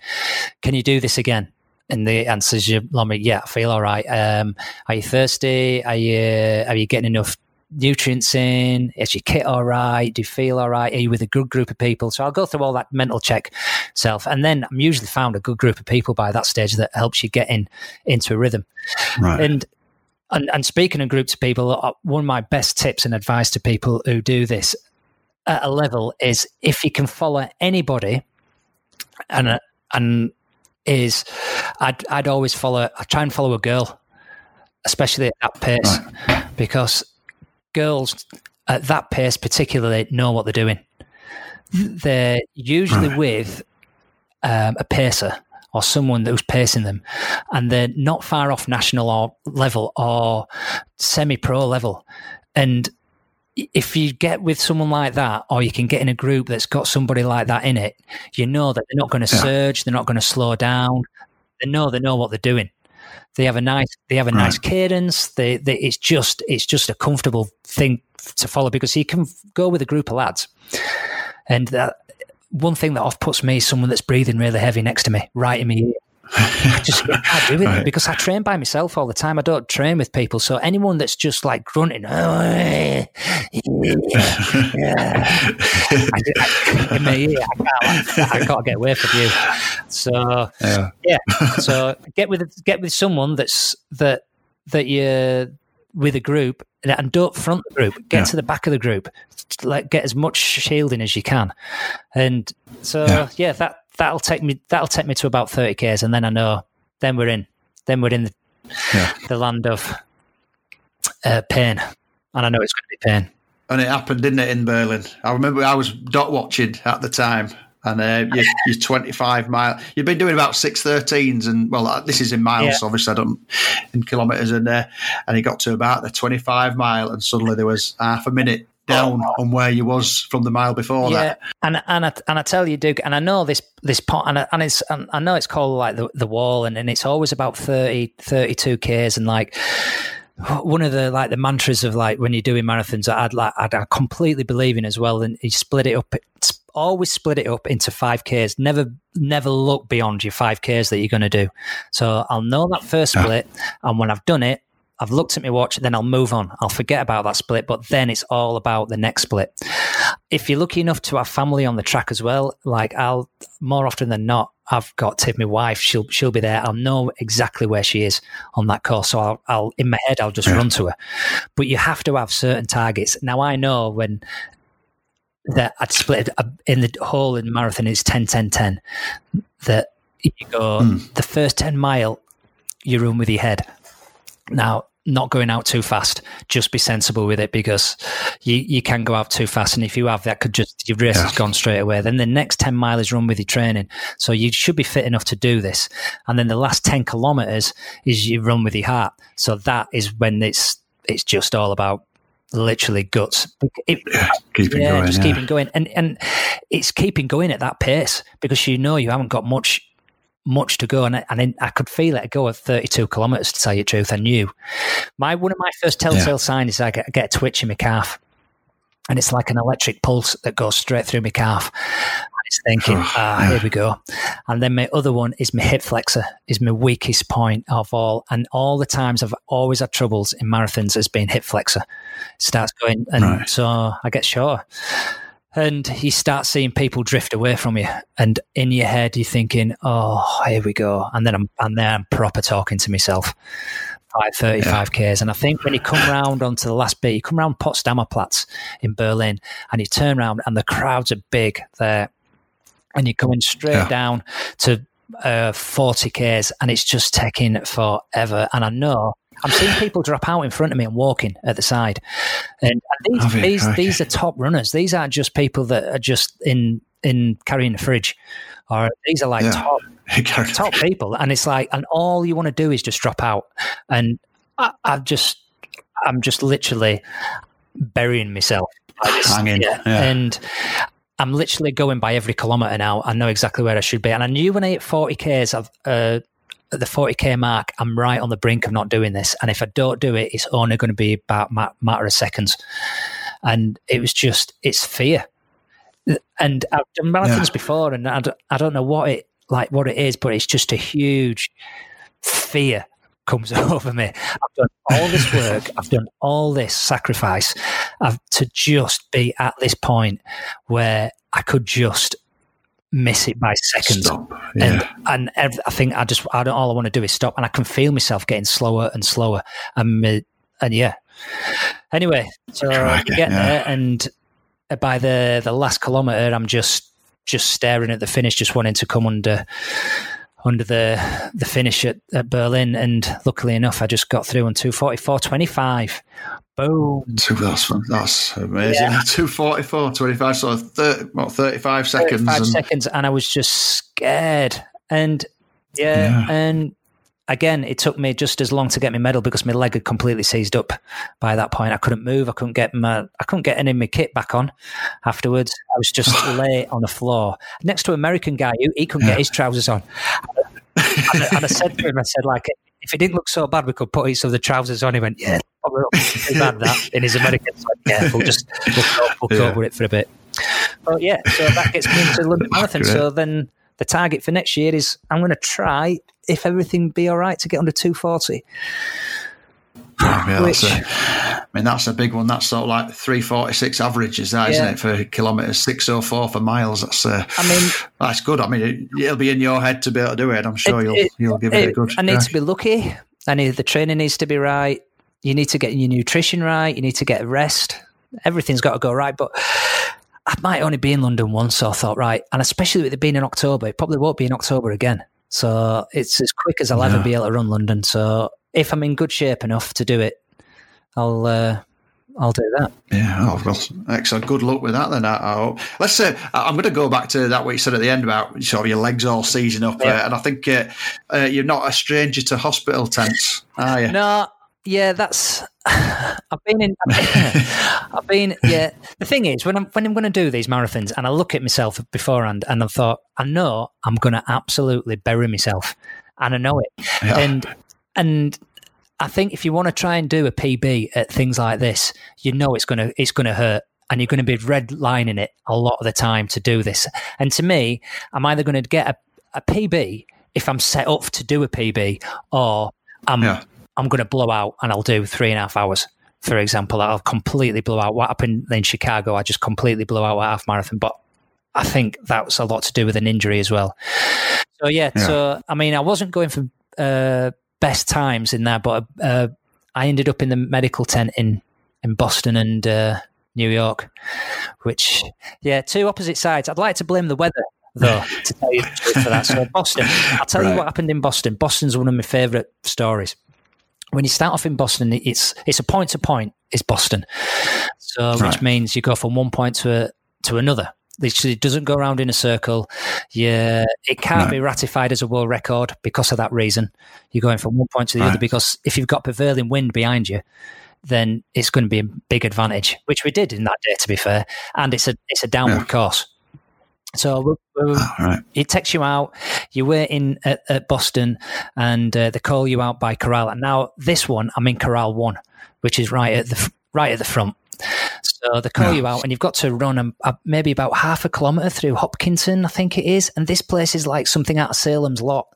Can you do this again? And the answer is, yeah, I feel all right. Um, are you thirsty? Are you are you getting enough nutrients in? Is your kit all right? Do you feel all right? Are you with a good group of people? So I'll go through all that mental check self, and then I'm usually found a good group of people by that stage that helps you get in into a rhythm. Right. And and, and speaking of groups of people, uh, one of my best tips and advice to people who do this at a level is if you can follow anybody and and is I'd I'd always follow I try and follow a girl especially at that pace right. because girls at that pace particularly know what they're doing they're usually right. with um, a pacer or someone who's pacing them and they're not far off national or level or semi pro level and if you get with someone like that, or you can get in a group that's got somebody like that in it, you know that they're not going to yeah. surge, they're not going to slow down. They know they know what they're doing. They have a nice they have a right. nice cadence. They, they, it's just it's just a comfortable thing to follow because you can go with a group of lads, and that one thing that off puts me is someone that's breathing really heavy next to me, right in my ear. I just I can't do [laughs] it right. because I train by myself all the time. I don't train with people. So anyone that's just like grunting, oh, yeah, yeah. I, I, in my ear, I can't, I can't get away from you. So yeah. yeah. [laughs] So get with get with someone that's that that you with a group and don't front the group. Get yeah. to the back of the group. Like get as much shielding as you can. And so yeah, yeah that that'll take me that'll take me to about 30 k's and then i know then we're in then we're in the, yeah. the land of uh, pain and i know it's going to be pain and it happened didn't it in berlin i remember i was dot watching at the time and uh, you're, you're, 25 mile. You've been doing about 613s, and well, uh, this is in miles, yeah. obviously, I don't in kilometres, and uh, and he got to about the 25 mile, and suddenly there was half a minute down oh. on where you was from the mile before yeah. that. And and I, and I tell you, Duke, and I know this this pot, and I, and it's and I know it's called like the the wall, and, and it's always about 30, 32 k's, and like one of the like the mantras of like when you're doing marathons, I'd like I'd, I completely believe in as well, and you split it up. Always split it up into five k's. Never never look beyond your five k's that you're going to do. So I'll know that first split, and when I've done it, I've looked at my watch, then I'll move on. I'll forget about that split, but then it's all about the next split. If you're lucky enough to have family on the track as well, like I'll more often than not, I've got Tiff, my wife. She'll she'll be there. I'll know exactly where she is on that course. So I'll, I'll in my head I'll just yeah. run to her. But you have to have certain targets. Now I know when that I'd split in the whole in the marathon is 10 10 10 that you go mm. the first 10 mile you run with your head now not going out too fast. Just be sensible with it because you, you can go out too fast. And if you have, that could just, your race yeah. has gone straight away. Then the next 10 miles run with your training. So you should be fit enough to do this. And then the last 10 kilometers is you run with your heart. So that is when it's, it's just all about literally guts. It, yeah, keeping yeah, going, just yeah. keeping going. And, and it's keeping going at that pace because you know you haven't got much much to go, and I, and I could feel it go at 32 kilometers. To tell you the truth, I knew my one of my first telltale yeah. signs is I get, I get a twitch in my calf, and it's like an electric pulse that goes straight through my calf. And it's thinking, ah, here we go. And then my other one is my hip flexor is my weakest point of all, and all the times I've always had troubles in marathons has been hip flexor. It starts going, and right. so I get sure and you start seeing people drift away from you. And in your head you're thinking oh here we go. And then i'm and then i'm proper talking to myself. 535 yeah. k's. And i think when you come round onto the last bit you come around potsdamer platz in berlin and you turn around and the crowds are big there. And you're coming straight yeah. down to uh, 40 k's and it's just taking forever. And i know I'm seeing people drop out in front of me and walking at the side. And, and these, these, okay. these are top runners. These aren't just people that are just in in carrying a fridge, or these are like yeah. top [laughs] top people. And it's like, and all you want to do is just drop out. And I, I've just, I'm just literally burying myself. Hanging, yeah. yeah. and I'm literally going by every kilometre now. I know exactly where I should be. And I knew when I hit 40 Ks, I've, uh, at the 40k mark, I'm right on the brink of not doing this. And if I don't do it, it's only going to be about a matter of seconds. And it was just, it's fear. And I've done marathons yeah. before, and I don't, I don't know what it like what it is, but it's just a huge fear comes [laughs] over me. I've done all this work, I've done all this sacrifice I've, to just be at this point where I could just miss it by seconds. Yeah. And and I think I just I don't all I want to do is stop, and I can feel myself getting slower and slower. And and yeah. Anyway, so getting yeah. there, and uh, by the the last kilometer, I'm just just staring at the finish, just wanting to come under under the the finish at, at Berlin. And luckily enough, I just got through on two forty four twenty five. Boom. Two, that's, that's amazing. Yeah. [laughs] 244, 25, so 30, what, 35 seconds. 35 and... seconds, and I was just scared. And yeah, yeah, and again, it took me just as long to get my medal because my leg had completely seized up by that point. I couldn't move. I couldn't get my, I couldn't get any of my kit back on afterwards. I was just [laughs] lay on the floor next to an American guy who he couldn't yeah. get his trousers on. and, and I said to him, I said, like, if it didn't look so bad, we could put each of the trousers on. He went, yeah, probably not too bad that in his American. So yeah, we'll just we'll, we'll yeah. cover it for a bit. But yeah, so that gets me into the London Marathon. So then the target for next year is I'm going to try, if everything be all right, to get under 240. Yeah, Which, a, I mean, that's a big one. That's sort of like 346 average, is that, yeah. not it, for kilometres? 604 for miles. That's uh, I mean, that's good. I mean, it, will be in your head to be able to do it. I'm sure it, you'll, you'll give it, it, a good. Try. I need to be lucky. I need the training needs to be right. You need to get your nutrition right. You need to get rest. Everything's got to go right. But I might only be in London once, so I thought, right. And especially with it being in October, it probably won't be in October again. So it's as quick as I'll yeah. ever be able to run London. So if I'm in good shape enough to do it, I'll uh, I'll do that. Yeah, oh, well, excellent. Good luck with that then. I, I Let's say I'm going to go back to that what you said at the end about sort of your legs all seizing up, yeah. uh, and I think uh, uh, you're not a stranger to hospital tents, are you? No, yeah, that's. [sighs] I've been in. [laughs] I've been. Yeah. The thing is, when I'm when I'm going to do these marathons, and I look at myself beforehand, and I thought, I know I'm going to absolutely bury myself, and I know it, yeah. and and I think if you want to try and do a PB at things like this, you know it's gonna it's gonna hurt. And you're going to be redlining it a lot of the time to do this. And to me, I'm either going to get a, a PB if I'm set up to do a PB, or I'm yeah. I'm going to blow out and I'll do three and a half hours. For example, I'll completely blow out what happened in Chicago. I just completely blew out a half marathon, but I think that's a lot to do with an injury as well. So yeah, yeah. so I mean, I wasn't going for uh, best times in there, but uh, I ended up in the medical tent in in Boston and uh, New York, which yeah, two opposite sides. I'd like to blame the weather though, [laughs] to tell you the truth for that. So Boston, I'll tell right. you what happened in Boston. Boston's one of my favourite stories when you start off in Boston, it's it's a point to point is Boston, so right. which means you go from one point to a, to another. It doesn't go around in a circle. Yeah, it can't no. be ratified as a world record because of that reason. You're going from one point to the right. other because if you've got prevailing wind behind you, then it's going to be a big advantage, which we did in that day, to be fair. And it's a it's a downward yeah. course. So oh, right. it takes you out. You're waiting at, at Boston, and uh, they call you out by corral. And now this one, I'm in corral one, which is right at the right at the front. So they call you out, and you've got to run a, a, maybe about half a kilometre through Hopkinton, I think it is. And this place is like something out of Salem's Lot.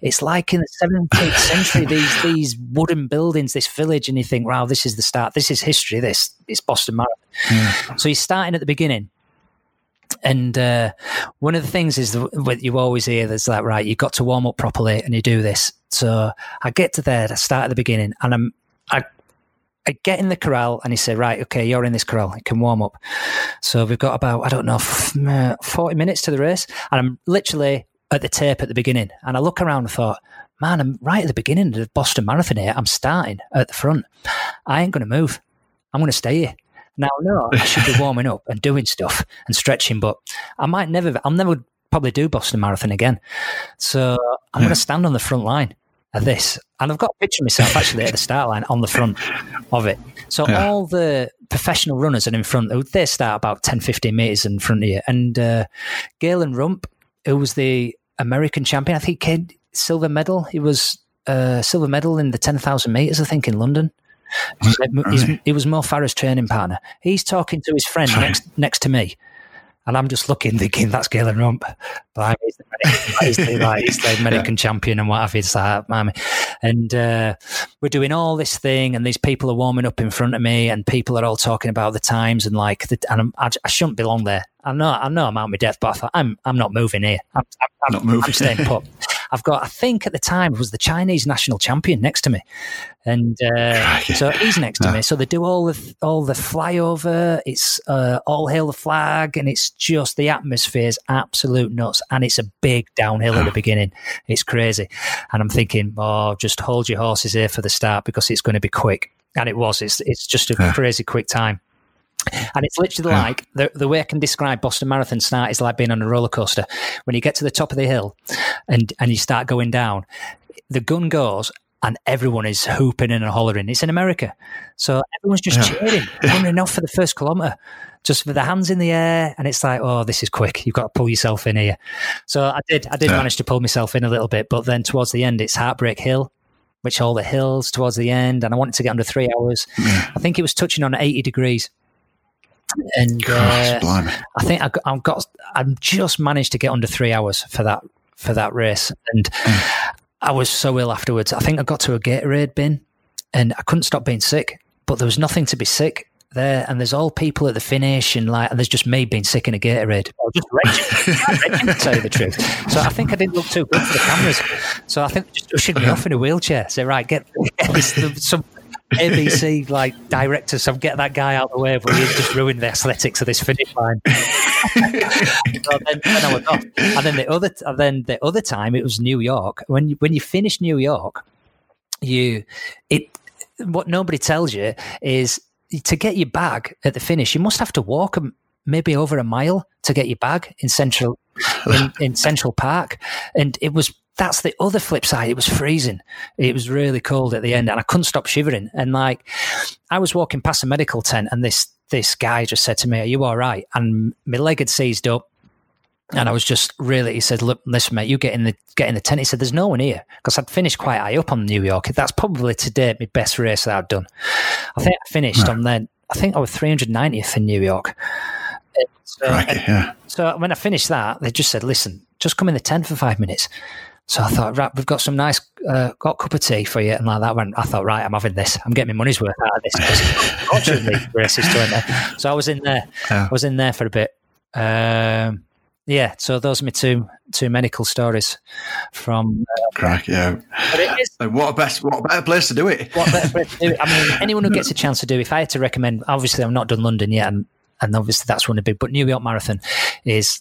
It's like in the 17th century, these these wooden buildings, this village, and you think, wow, this is the start. This is history. This it's Boston Marathon. Mm. So you're starting at the beginning and uh, one of the things is that you always hear there's like, right, you've got to warm up properly and you do this. So I get to there, I start at the beginning and I'm, I, I get in the corral and he said, right, okay, you're in this corral. You can warm up. So we've got about, I don't know, 40 minutes to the race. And I'm literally at the tape at the beginning. And I look around and thought, man, I'm right at the beginning of the Boston Marathon here. I'm starting at the front. I ain't going to move. I'm going to stay here. Now, no, I should be [laughs] warming up and doing stuff and stretching, but I might never, I'll never probably do Boston Marathon again. So I'm going to stand on the front line of this. And I've got a picture of myself actually at the start line on the front of it. So yeah. all the professional runners are in front. They start about 10, 15 metres in front of you. And uh, Galen Rupp, who was the American champion, I think he came silver medal. He was uh, silver medal in the 10,000 metres, I think, in London. He was Mo Farah's training partner. He's talking to his friend Sorry. next next to me. And I'm just looking, thinking that's Galen Rupp. But he's the, he's the, like, he's the [laughs] American yeah. champion and what have you. It's like, And uh, we're doing all this thing, and these people are warming up in front of me, and people are all talking about the times and like, the, and I, I shouldn't belong there. I know, I know I'm out of my depth, but I thought I'm, I'm not moving here. I'm, I'm, I'm not moving. I'm staying put. [laughs] I've got, I think at the time was the Chinese national champion next to me, and uh, so he's next to me. So they do all the all the flyover. It's uh, all hail the flag, and it's just the atmosphere is absolute nuts, and it's a big downhill at the beginning. It's crazy, and I'm thinking, oh, just hold your horses here for the start because it's going to be quick, and it was. It's it's just a crazy quick time. And it's literally yeah. like the, the way I can describe Boston Marathon start is like being on a roller coaster. When you get to the top of the hill and, and you start going down, the gun goes and everyone is hooping and hollering. It's in America. So everyone's just yeah. cheering, [laughs] running off for the first kilometre, just with their hands in the air. And it's like, oh, this is quick. You've got to pull yourself in here. So I did, I did yeah. manage to pull myself in a little bit. But then towards the end, it's Heartbreak Hill, which all the hills towards the end. And I wanted to get under three hours. I think it was touching on 80 degrees and uh, I think I, have got I've just managed to get under three hours for that for that race, and mm. I was so ill afterwards. I think I got to a Gatorade bin, and I couldn't stop being sick. But there was nothing to be sick there, and there's all people at the finish, and like, and there's just me being sick in a Gatorade. I was just raging, [laughs] to tell you the truth. So I think I didn't look too good for the cameras. So I think they just ushered me off in a wheelchair. Say, right, get, get some ABC [laughs] like director, so get that guy out of the way, but he's just ruined the aesthetics of this finish line. [laughs] so then, then I was off. And then the other, and then the other time it was New York. When you, when you finish New York, you it what nobody tells you is to get your bag at the finish, you must have to walk maybe over a mile to get your bag in central in, in Central Park, and it was that's the other flip side. It was freezing. It was really cold at the end, and I couldn't stop shivering. And like, I was walking past a medical tent, and this this guy just said to me, "Are you all right?" And my leg had seized up. And I was just really, he said, look, listen, mate, you get in the get in the tent. He said, there's no one here because I'd finished quite high up on New York. That's probably to date my best race that I've done. I think I finished on then, I think I was 390th in New York. So, yeah. so when I finished that, they just said, listen, just come in the tent for five minutes. So I thought, right, we've got some nice, uh, got a cup of tea for you, and like that. Went, I thought, right, I'm having this. I'm getting my money's worth out of this. Fortunately, [laughs] races to there. So I was in there. Yeah. I was in there for a bit. Um, yeah, so those are my two two medical stories from. Uh, Crack, yeah. But it is, what a best, what a better place to do it. What better place to do it? I mean, [laughs] anyone who gets a chance to do. If I had to recommend, obviously, I've not done London yet, and and obviously that's one of the big. But New York Marathon is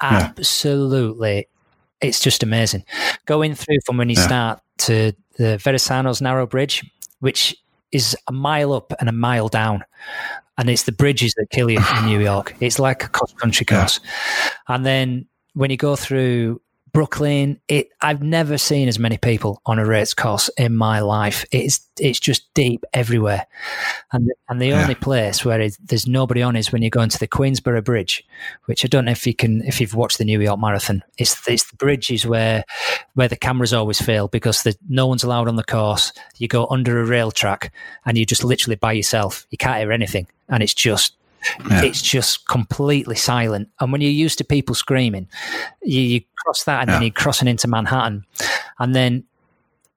absolutely. Yeah. It's just amazing. Going through from when you yeah. start to the Verrazzano-Narrows bridge, which is a mile up and a mile down and it's the bridges that kill you in [sighs] New York. It's like a cross country course, yeah. and then when you go through Brooklyn, it I've never seen as many people on a race course in my life. It's it's just deep everywhere, and and the yeah. only place where it, there's nobody on is when you go into the Queensboro Bridge, which I don't know if you can if you've watched the New York Marathon. It's it's the bridges where where the cameras always fail because the, no one's allowed on the course. You go under a rail track and you're just literally by yourself. You can't hear anything, and it's just yeah. It's just completely silent. And when you're used to people screaming, you, you cross that and yeah. then you're crossing into Manhattan. And then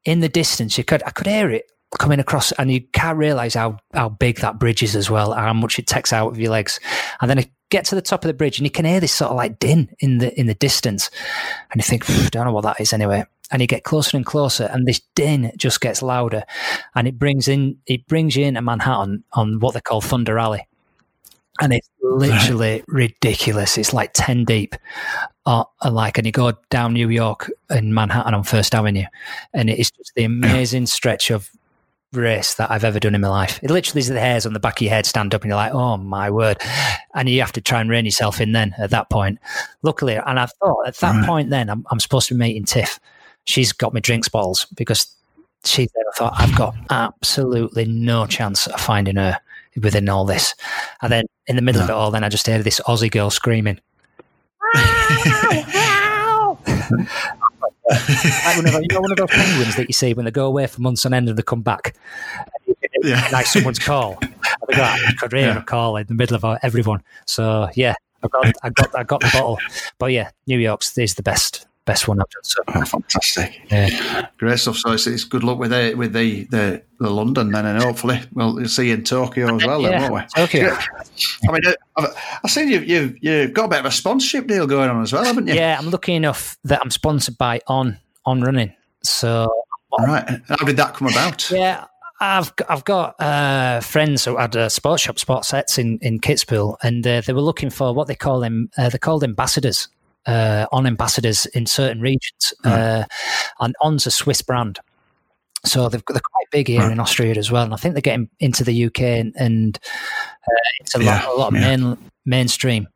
in the distance, you could I could hear it coming across and you can't realize how, how big that bridge is as well, and how much it takes out of your legs. And then you get to the top of the bridge and you can hear this sort of like din in the in the distance. And you think, I don't know what that is anyway. And you get closer and closer and this din just gets louder and it brings in it brings you into Manhattan on what they call Thunder Alley and it's literally ridiculous. It's like ten deep, uh, like, and you go down New York and Manhattan on First Avenue, and it's just the amazing stretch of race that I've ever done in my life. It literally is the hairs on the back of your head stand up, and you're like, "Oh my word!" And you have to try and rein yourself in. Then at that point, luckily, and I thought at that right. point, then I'm, I'm supposed to be meeting Tiff. She's got me drinks bottles because she I thought I've got absolutely no chance of finding her within all this. And then in the middle no. of it all, then I just heard this Aussie girl screaming. like [laughs] one of you know, one of those penguins that you see when they go away for months on end and they come back. Yeah. Like someone's call. I, got, could hear yeah. call in the middle of everyone. So yeah, I got, I got, I got the bottle. But yeah, New York's is the best best one I've done so Oh, fantastic! Yeah. Great stuff. So it's, it's, good luck with the with the, the, the London then, and hopefully we'll see you in Tokyo as well. Yeah, then, won't we? Tokyo. I mean, I've, I've seen you you've you've got a bit of a sponsorship deal going on as well, haven't you? Yeah, I'm lucky enough that I'm sponsored by On On Running. So, all right, how did that come about? Yeah, I've I've got uh, friends who had a sports shop, sports sets in in Kitzbühel, and uh, they were looking for what they call them. Uh, they're called ambassadors uh, on ambassadors in certain regions. Uh, and On's a Swiss brand. So they're quite big here in Austria as well, and I think they're getting into the UK and, and uh, it's a yeah, lot, a lot of yeah. main, mainstream.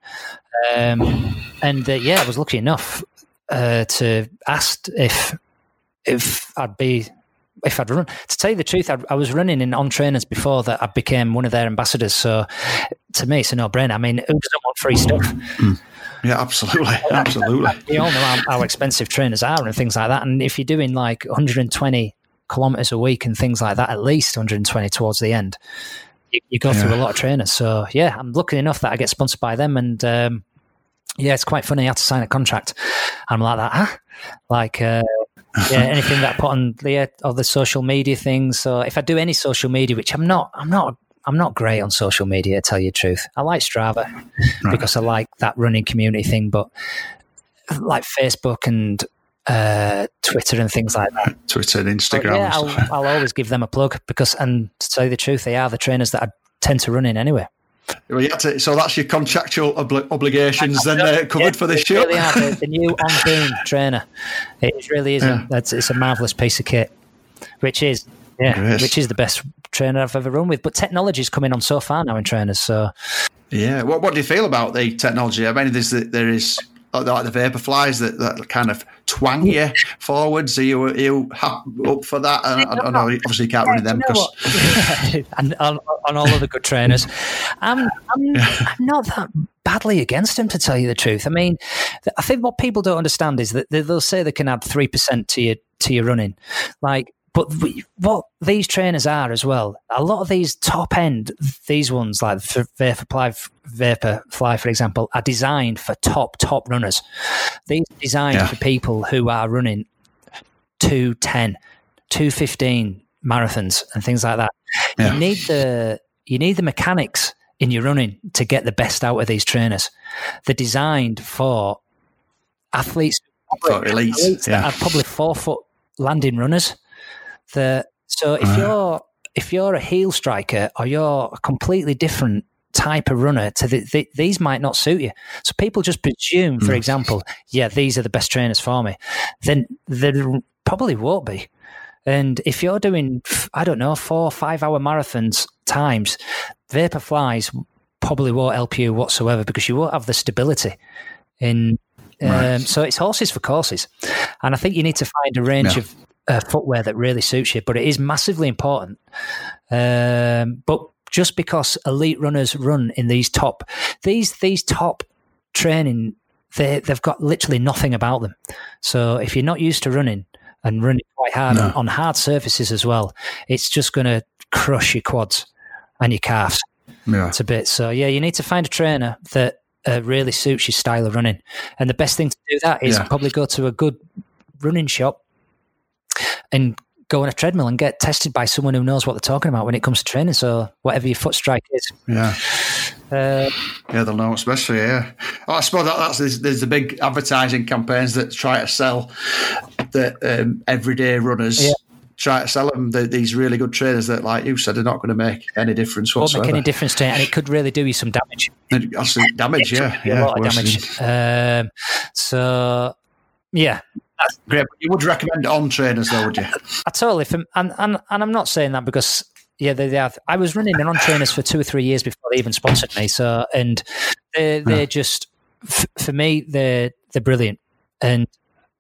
Um, and uh, yeah, I was lucky enough uh, to ask if if I'd be if I'd run. To tell you the truth, I'd, i was running in on trainers before that I became one of their ambassadors. So to me, it's a no brainer. I mean, who doesn't want free stuff? Mm. Yeah, absolutely, [laughs] absolutely. We all know how, how, expensive trainers are and things like that. And if you're doing like 120 kilometers a week and things like that, at least 120 towards the end, you, you go yeah. through a lot of trainers. So yeah, I'm lucky enough that I get sponsored by them, and um, yeah, it's quite funny. I had to sign a contract. I'm like that, huh? Like. Uh, yeah, anything that I put on the uh, the social media things. So if I do any social media, which I'm not, I'm not I'm not great on social media, to tell you the truth. I like Strava right. because I like that running community thing, but like Facebook and uh, Twitter and things like that. Twitter and Instagram. yeah, I'll, I'll, always give them a plug because, and to tell you the truth, they are the trainers that I tend to run in anyway. Well, to, so that's your contractual obli- obligations then uh, covered yeah, for this show. Really are, the, the, new [laughs] on boom trainer. It really is. Yeah. A, it's a marvelous piece of kit, which is yeah, which is the best trainer I've ever run with. But technology's coming on so far now in trainers. So yeah, what what do you feel about the technology? I mean, there's there is like the Vaporflies that, that kind of twang you forwards? Are you, are you up for that? I, I, know obviously you can't run them because [laughs] and on, on, all of the good trainers, I'm, I'm, I'm not that badly against them, to tell you the truth. I mean, I think what people don't understand is that they'll say they can add three percent to your to your running, like but what these trainers are as well, a lot of these top end, these ones like Vaporfly, Vaporfly, for example, are designed for top, top runners. These are designed yeah. for people who are running 210, 215 marathons and things like that. Yeah. You need the you need the mechanics in your running to get the best out of these trainers. They're designed for athletes, for elites, elites yeah. that are probably four foot landing runners that so if you're if you're a heel striker or you're a completely different type of runner to the, the, these might not suit you. So people just presume, for mm. example, yeah, these are the best trainers for me. Then there probably won't be. And if you're doing, I don't know, four or five hour marathons times, Vaporflies probably won't help you whatsoever because you won't have the stability in. Right. Um, so it's horses for courses, and I think you need to find a range of uh, footwear that really suits you, but it is massively important. Um, but just because elite runners run in these top, these these top training, they they've got literally nothing about them. So if you're not used to running and running quite hard no. on, hard surfaces as well, it's just going to crush your quads and your calves. Yeah. It's a bit. So yeah, you need to find a trainer that uh, really suits your style of running. And the best thing to do that is yeah. probably go to a good running shop and go on a treadmill and get tested by someone who knows what they're talking about when it comes to training. So whatever your foot strike is, yeah, uh, yeah, they'll know. Especially, yeah. Oh, I suppose that, that's there's, there's, the big advertising campaigns that try to sell the um, everyday runners. Yeah. Try to sell them the, these really good trainers that, like you said, are not going to make any difference whatsoever. Won't make any difference to it, and it could really do you some damage. Actually, damage, yeah, yeah, a lot of damage. Um, so, yeah, that's great. You would recommend on trainers, though, would you? [laughs] I totally. And, and, and I'm not saying that because yeah, they, they have. I was running in on trainers for two or three years before they even sponsored me. So, and they they're yeah. just for me they're they're brilliant, and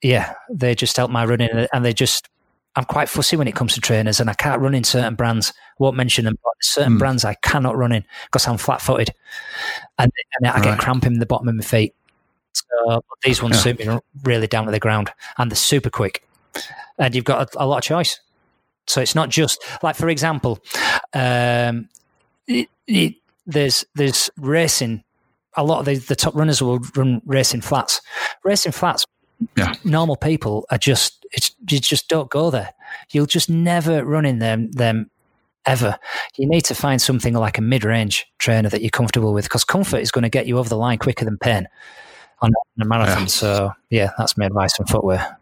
yeah, they just help my running, and they just. I'm quite fussy when it comes to trainers, and I can't run in certain brands. Won't mention them, but certain mm. brands I cannot run in because I'm flat-footed, and, and I right. get cramp in the bottom of my feet. So these ones yeah. suit me really down to the ground, and they're super quick, and you've got a, a lot of choice. So it's not just like, for example, um, it, it, there's there's racing. A lot of the, the top runners will run racing flats. Racing flats, yeah. normal people are just it's you just don't go there. You'll just never run in them them ever. You need to find something like a mid range trainer that you're comfortable with because comfort is going to get you over the line quicker than pain on a marathon. Yeah. So yeah, that's my advice on footwear.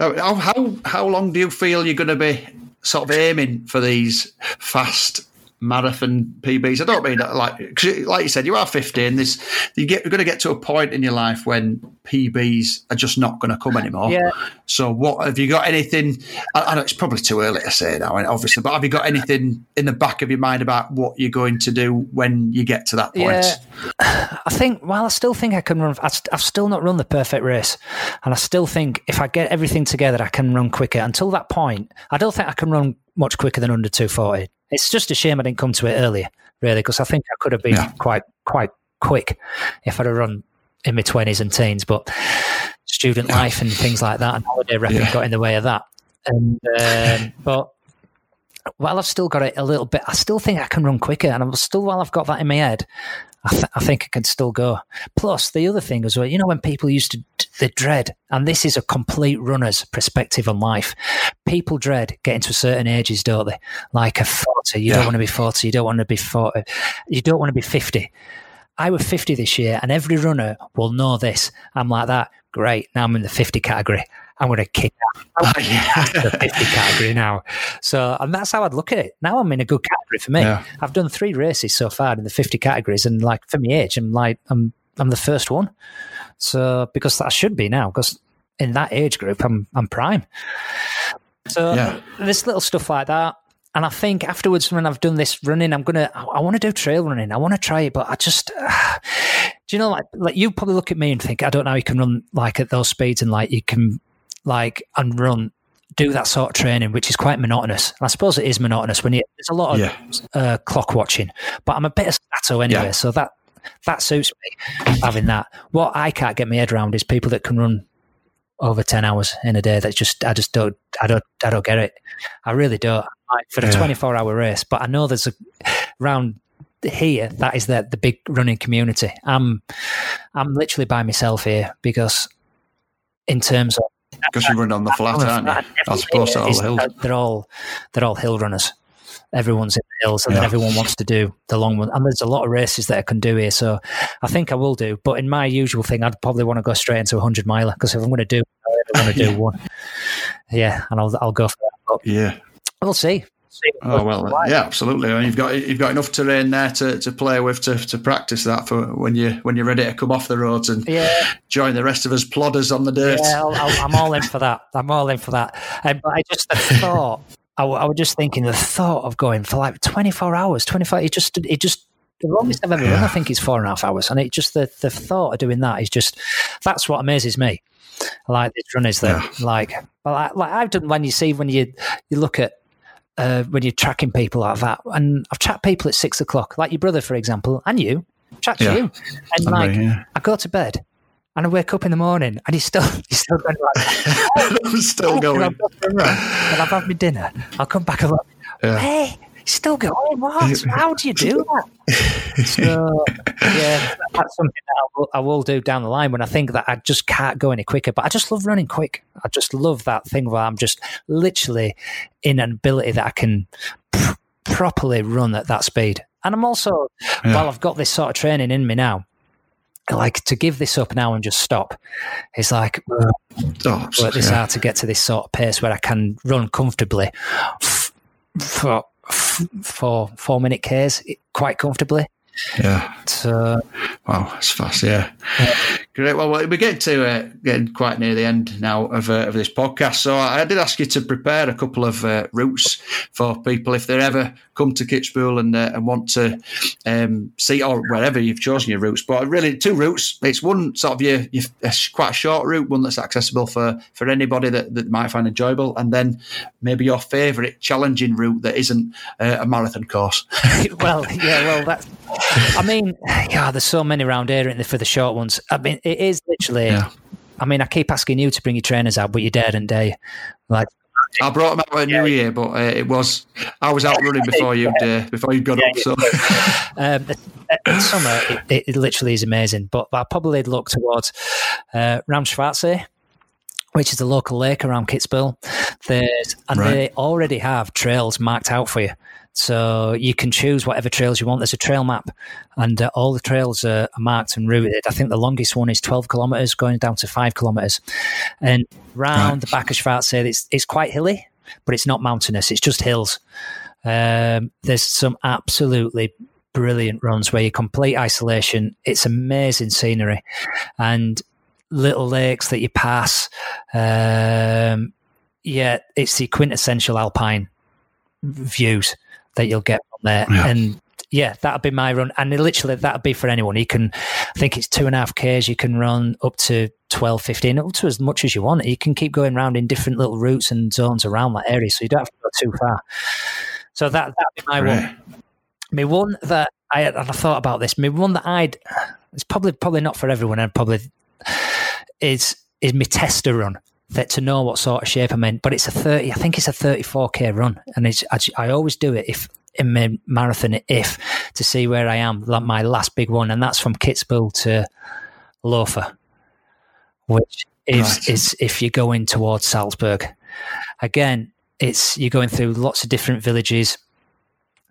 Uh, how, how how long do you feel you're going to be sort of aiming for these fast marathon PBs. I don't mean that like like you said, you are 15. This you get you're going to get to a point in your life when PBs are just not going to come anymore. Yeah. So what have you got anything? I, I know it's probably too early to say now, obviously, but have you got anything in the back of your mind about what you're going to do when you get to that point? Yeah. [sighs] I think. Well, I still think I can run. I've still not run the perfect race, and I still think if I get everything together, I can run quicker. Until that point, I don't think I can run much quicker than under 240. It's just a shame I didn't come to it earlier, really, because I think I could have been yeah. quite quite quick if I'd have run in my twenties and teens. But student yeah. life and things like that and holiday repping yeah. got in the way of that. And um, [laughs] but while I've still got it a little bit, I still think I can run quicker, and I'm still while I've got that in my head, I, th- I, think I can still go. Plus, the other thing as well, you know, when people used to the dread, and this is a complete runner's perspective on life. People dread getting to certain ages, don't they? Like a forty, you yeah. don't want to be forty, you don't want to be forty, you don't want to be fifty. I was 50 this year, and every runner will know this. I'm like that. Great. Now I'm in the 50 category. I'm going to kick out the 50 category [laughs] now. So, and that's how I'd look at it. Now I'm in a good category for me. Yeah. I've done three races so far in the 50 categories, and like for my age, I'm like I'm I'm the first one. So because that should be now, because in that age group, I'm I'm prime. So yeah. this little stuff like that. And I think afterwards, when I've done this running, I'm gonna. I, I want to do trail running. I want to try it, but I just. Uh, [sighs] do you know, like, like you probably look at me and think, I don't know, you can run like at those speeds and like you can like and run do that sort of training, which is quite monotonous. I suppose it is monotonous when you, there's a lot of yeah. uh, clock watching, but I'm a bit of stato anyway, yeah. so that that suits me having that. What I can't get my head around is people that can run over 10 hours in a day that just i just don't i don't i don't get it i really don't like for a yeah. 24 hour race but i know there's a round here that is the the big running community i'm i'm literally by myself here because in terms of because you run on the flat, aren't you? As opposed to all hills. They're all they're all hill runners. Everyone's in the hills, and yeah. everyone wants to do the long one. And there's a lot of races that I can do here, so I think I will do. But in my usual thing, I'd probably want to go straight into a hundred miler because if I'm going to do, I want to do [laughs] yeah. one. Yeah, and I'll I'll go for that. But yeah, we'll see. Oh well, yeah, absolutely. you've got you've got enough terrain there to, to play with to, to practice that for when you when you're ready to come off the roads and yeah. join the rest of us plodders on the dirt. Yeah, i am all in for that. I'm all in for that. Um, but I just [laughs] thought I, I, was just thinking the thought of going for like 24 hours, 25. It just it just the longest I've ever yeah. run, I think, is four and a half hours, and it just the the thought of doing that is just that's what amazes me. Like these runners that yeah. like, like like I've done when you see when you you look at uh, when you're tracking people like that. And I've tracked people at six o'clock, like your brother, for example, and you. Tracked yeah. you, and like agree, yeah. I go to bed and I wake up in the morning and he's still [laughs] he's still going like [laughs] I'm still going. And I've had my dinner. I'll come back and like, yeah. hey, still going. Oh, what? How do you do that? [laughs] so, yeah, that's something that I will, I will, do down the line when I think that I just can't go any quicker. But I just love running quick. I just love that thing where I'm just literally in an ability that I can pr- properly run at that speed. And I'm also, yeah. while I've got this sort of training in me now, like to give this up now and just stop it's like oh, work this yeah. hard to get to this sort of pace where I can run comfortably for four four minute Ks quite comfortably. Yeah. So, wow, that's fast. Yeah. yeah. Great. Well, we're getting to uh, getting quite near the end now of, uh, of this podcast. So I did ask you to prepare a couple of uh, routes for people if they ever come to Kitzbühel and uh, and want to um, see or wherever you've chosen your routes. But really, two routes. It's one sort of your, your quite a short route, one that's accessible for for anybody that, that might find enjoyable, and then maybe your favourite challenging route that isn't uh, a marathon course. [laughs] well, yeah. Well, that's. I mean, yeah. There's so many around here for the short ones. I mean it is literally. Yeah. I mean, I keep asking you to bring your trainers out, but you daren't, do you? Like, I brought them out at New Year, but uh, it was I was out running before you uh, before you got yeah, up. So [laughs] um, in summer, it, it, literally is amazing. But, but I probably look towards uh, Ramschwarzsee, which is a local lake around Kitzbühel. There's and right. they already have trails marked out for you. So you can choose whatever trails you want. There's a trail map, and uh, all the trails are, marked and routed. I think the longest one is 12 kilometres, going down to five kilometres. And round right. the back of Schwarzsee, it's, it's quite hilly, but it's not mountainous. It's just hills. Um, there's some absolutely brilliant runs where you complete isolation. It's amazing scenery, and little lakes that you pass. Um, yeah, it's the quintessential alpine views that you'll get from there. Yeah. And yeah, that'll be my run. And literally, that'll be for anyone. You can, I think it's two and a half Ks. You can run up to 12, 15, up to as much as you want. You can keep going around in different little routes and zones around that area. So you don't have to go too far. So that, that'd be my right. one. Me one that I had, and I thought about this. Me one that I'd, it's probably, probably not for everyone and probably is, is my tester run that to know what sort of shape I'm in. But it's a 30, I think it's a 34k run. And it's, I, I always do it if in my marathon, if to see where I am, like my last big one. And that's from Kitzbühel to Lofer, which is, right. is if you're going towards Salzburg. Again, it's you're going through lots of different villages.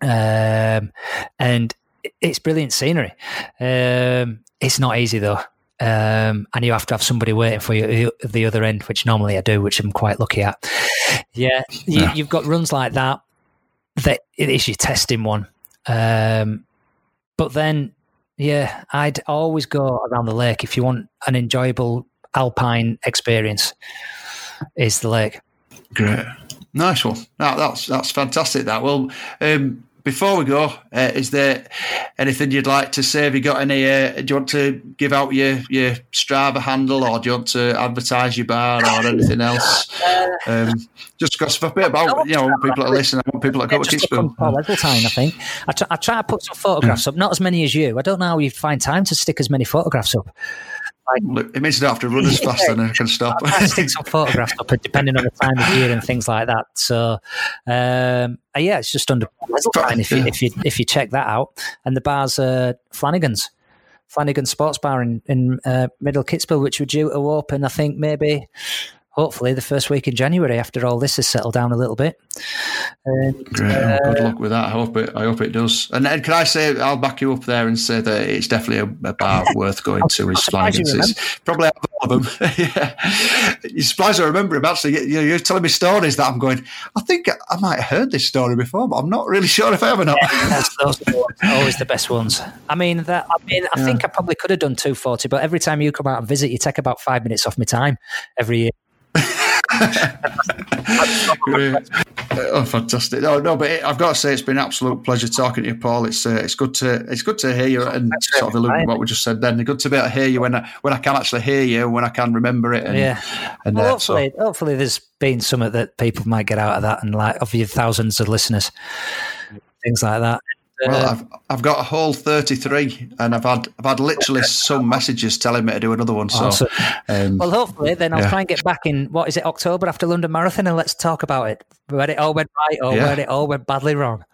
Um, and it's brilliant scenery. Um, it's not easy though. Um, and you have to have somebody waiting for you at the other end, which normally I do, which I'm quite lucky at. Yeah, you, have got runs like that. That it is your testing one. Um, but then, yeah, I'd always go around the lake if you want an enjoyable alpine experience. Is the lake great? Nice one. That, that's that's fantastic. That well, um, before we go, uh, is there anything you'd like to say? Have you got any? Uh, do you want to give out your your Strava handle, or do you want to advertise your bar, or anything else? Um, just for a bit about you know people that listen. I want people that go to Kitzbühel. Paul Eggletine, I think. I try, I try to put some photographs up, not as many as you. I don't know how you find time to stick as many photographs up. Like, it means you don't have to run as fast, and I can stop. [laughs] I stick some photographs up, depending on the time of year and things like that. So, um, uh, yeah, it's just under fine if you if you if you check that out. And the bar's uh, Flanagan's, Flanagan Sports Bar in in uh, Middle Kitzbühel, which we're due to open. I think maybe hopefully the first week in January after all this has settled down a little bit. And, Great. Uh, good luck with that. I hope it. I hope it does. And, and can I say I'll back you up there and say that it's definitely a, a bar [laughs] worth going to. Is Flanagan's? Probably out of all of them. [laughs] yeah. You're surprised I remember him. Actually, you, you're telling me stories that I'm going. I think I might have heard this story before, but I'm not really [laughs] sure if I have or not. Yeah, those always the best ones. I mean, that. I mean, I yeah. think I probably could have done 240, but every time you come out and visit, you take about five minutes off my time every year. [laughs] oh, fantastic! No, no, but I've got to say it's been an absolute pleasure talking to you, Paul. It's uh, it's good to it's good to hear you and sort of allude what we just said. Then it's good to be able to hear you when I, when I can actually hear you, when I can remember it. And, yeah, and well, uh, hopefully, so. hopefully, there's been something that people might get out of that, and like of your thousands of listeners, things like that. Well, I've I've got a whole thirty three, and I've had I've had literally some messages telling me to do another one. So, awesome. um, well, hopefully, then I'll yeah. try and get back in. What is it, October after London Marathon, and let's talk about it. Where it all went right, or yeah. where it all went badly wrong.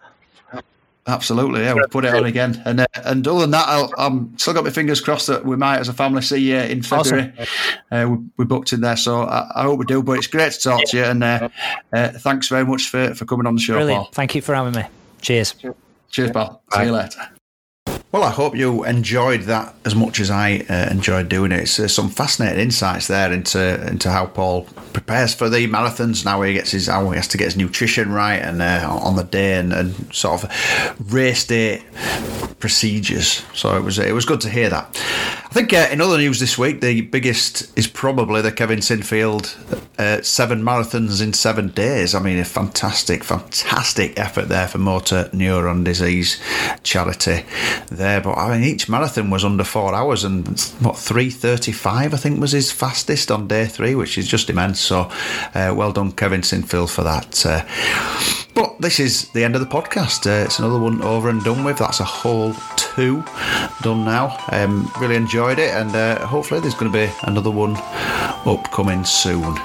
Absolutely, yeah. We'll put it on again, and uh, and other than that, i am still got my fingers crossed that we might, as a family, see you in February. Awesome. Uh, we, we, booked in there, so I, I, hope we do. But it's great to talk to you, and uh, uh, thanks very much for, for coming on the show, Brilliant. Paul. Thank you for having me. Cheers. Cheers, pal. See you later. Well, I hope you enjoyed that as much as I uh, enjoyed doing it. It's uh, some fascinating insights there into into how Paul prepares for the marathons, and how he gets his how he has to get his nutrition right, and uh, on the day, and, and, sort of race day procedures. So it was it was good to hear that. I think uh, in other news this week, the biggest is probably the Kevin Sinfield uh, seven marathons in seven days. I mean, a fantastic, fantastic effort there for motor neuron disease charity there. But I mean, each marathon was under four hours, and what three thirty-five I think was his fastest on day three, which is just immense. So, uh, well done, Kevin Sinfield, for that. Uh, but this is the end of the podcast. Uh, it's another one over and done with. That's a whole two done now. Um, really enjoyed it, and uh, hopefully there's going to be another one upcoming soon.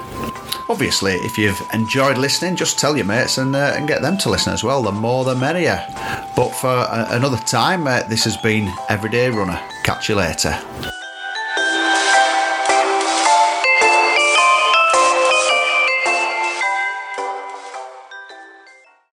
Obviously, if you've enjoyed listening, just tell your mates and, uh, and get them to listen as well. The more the merrier. But for a- another time, uh, this has been Everyday Runner. Catch you later.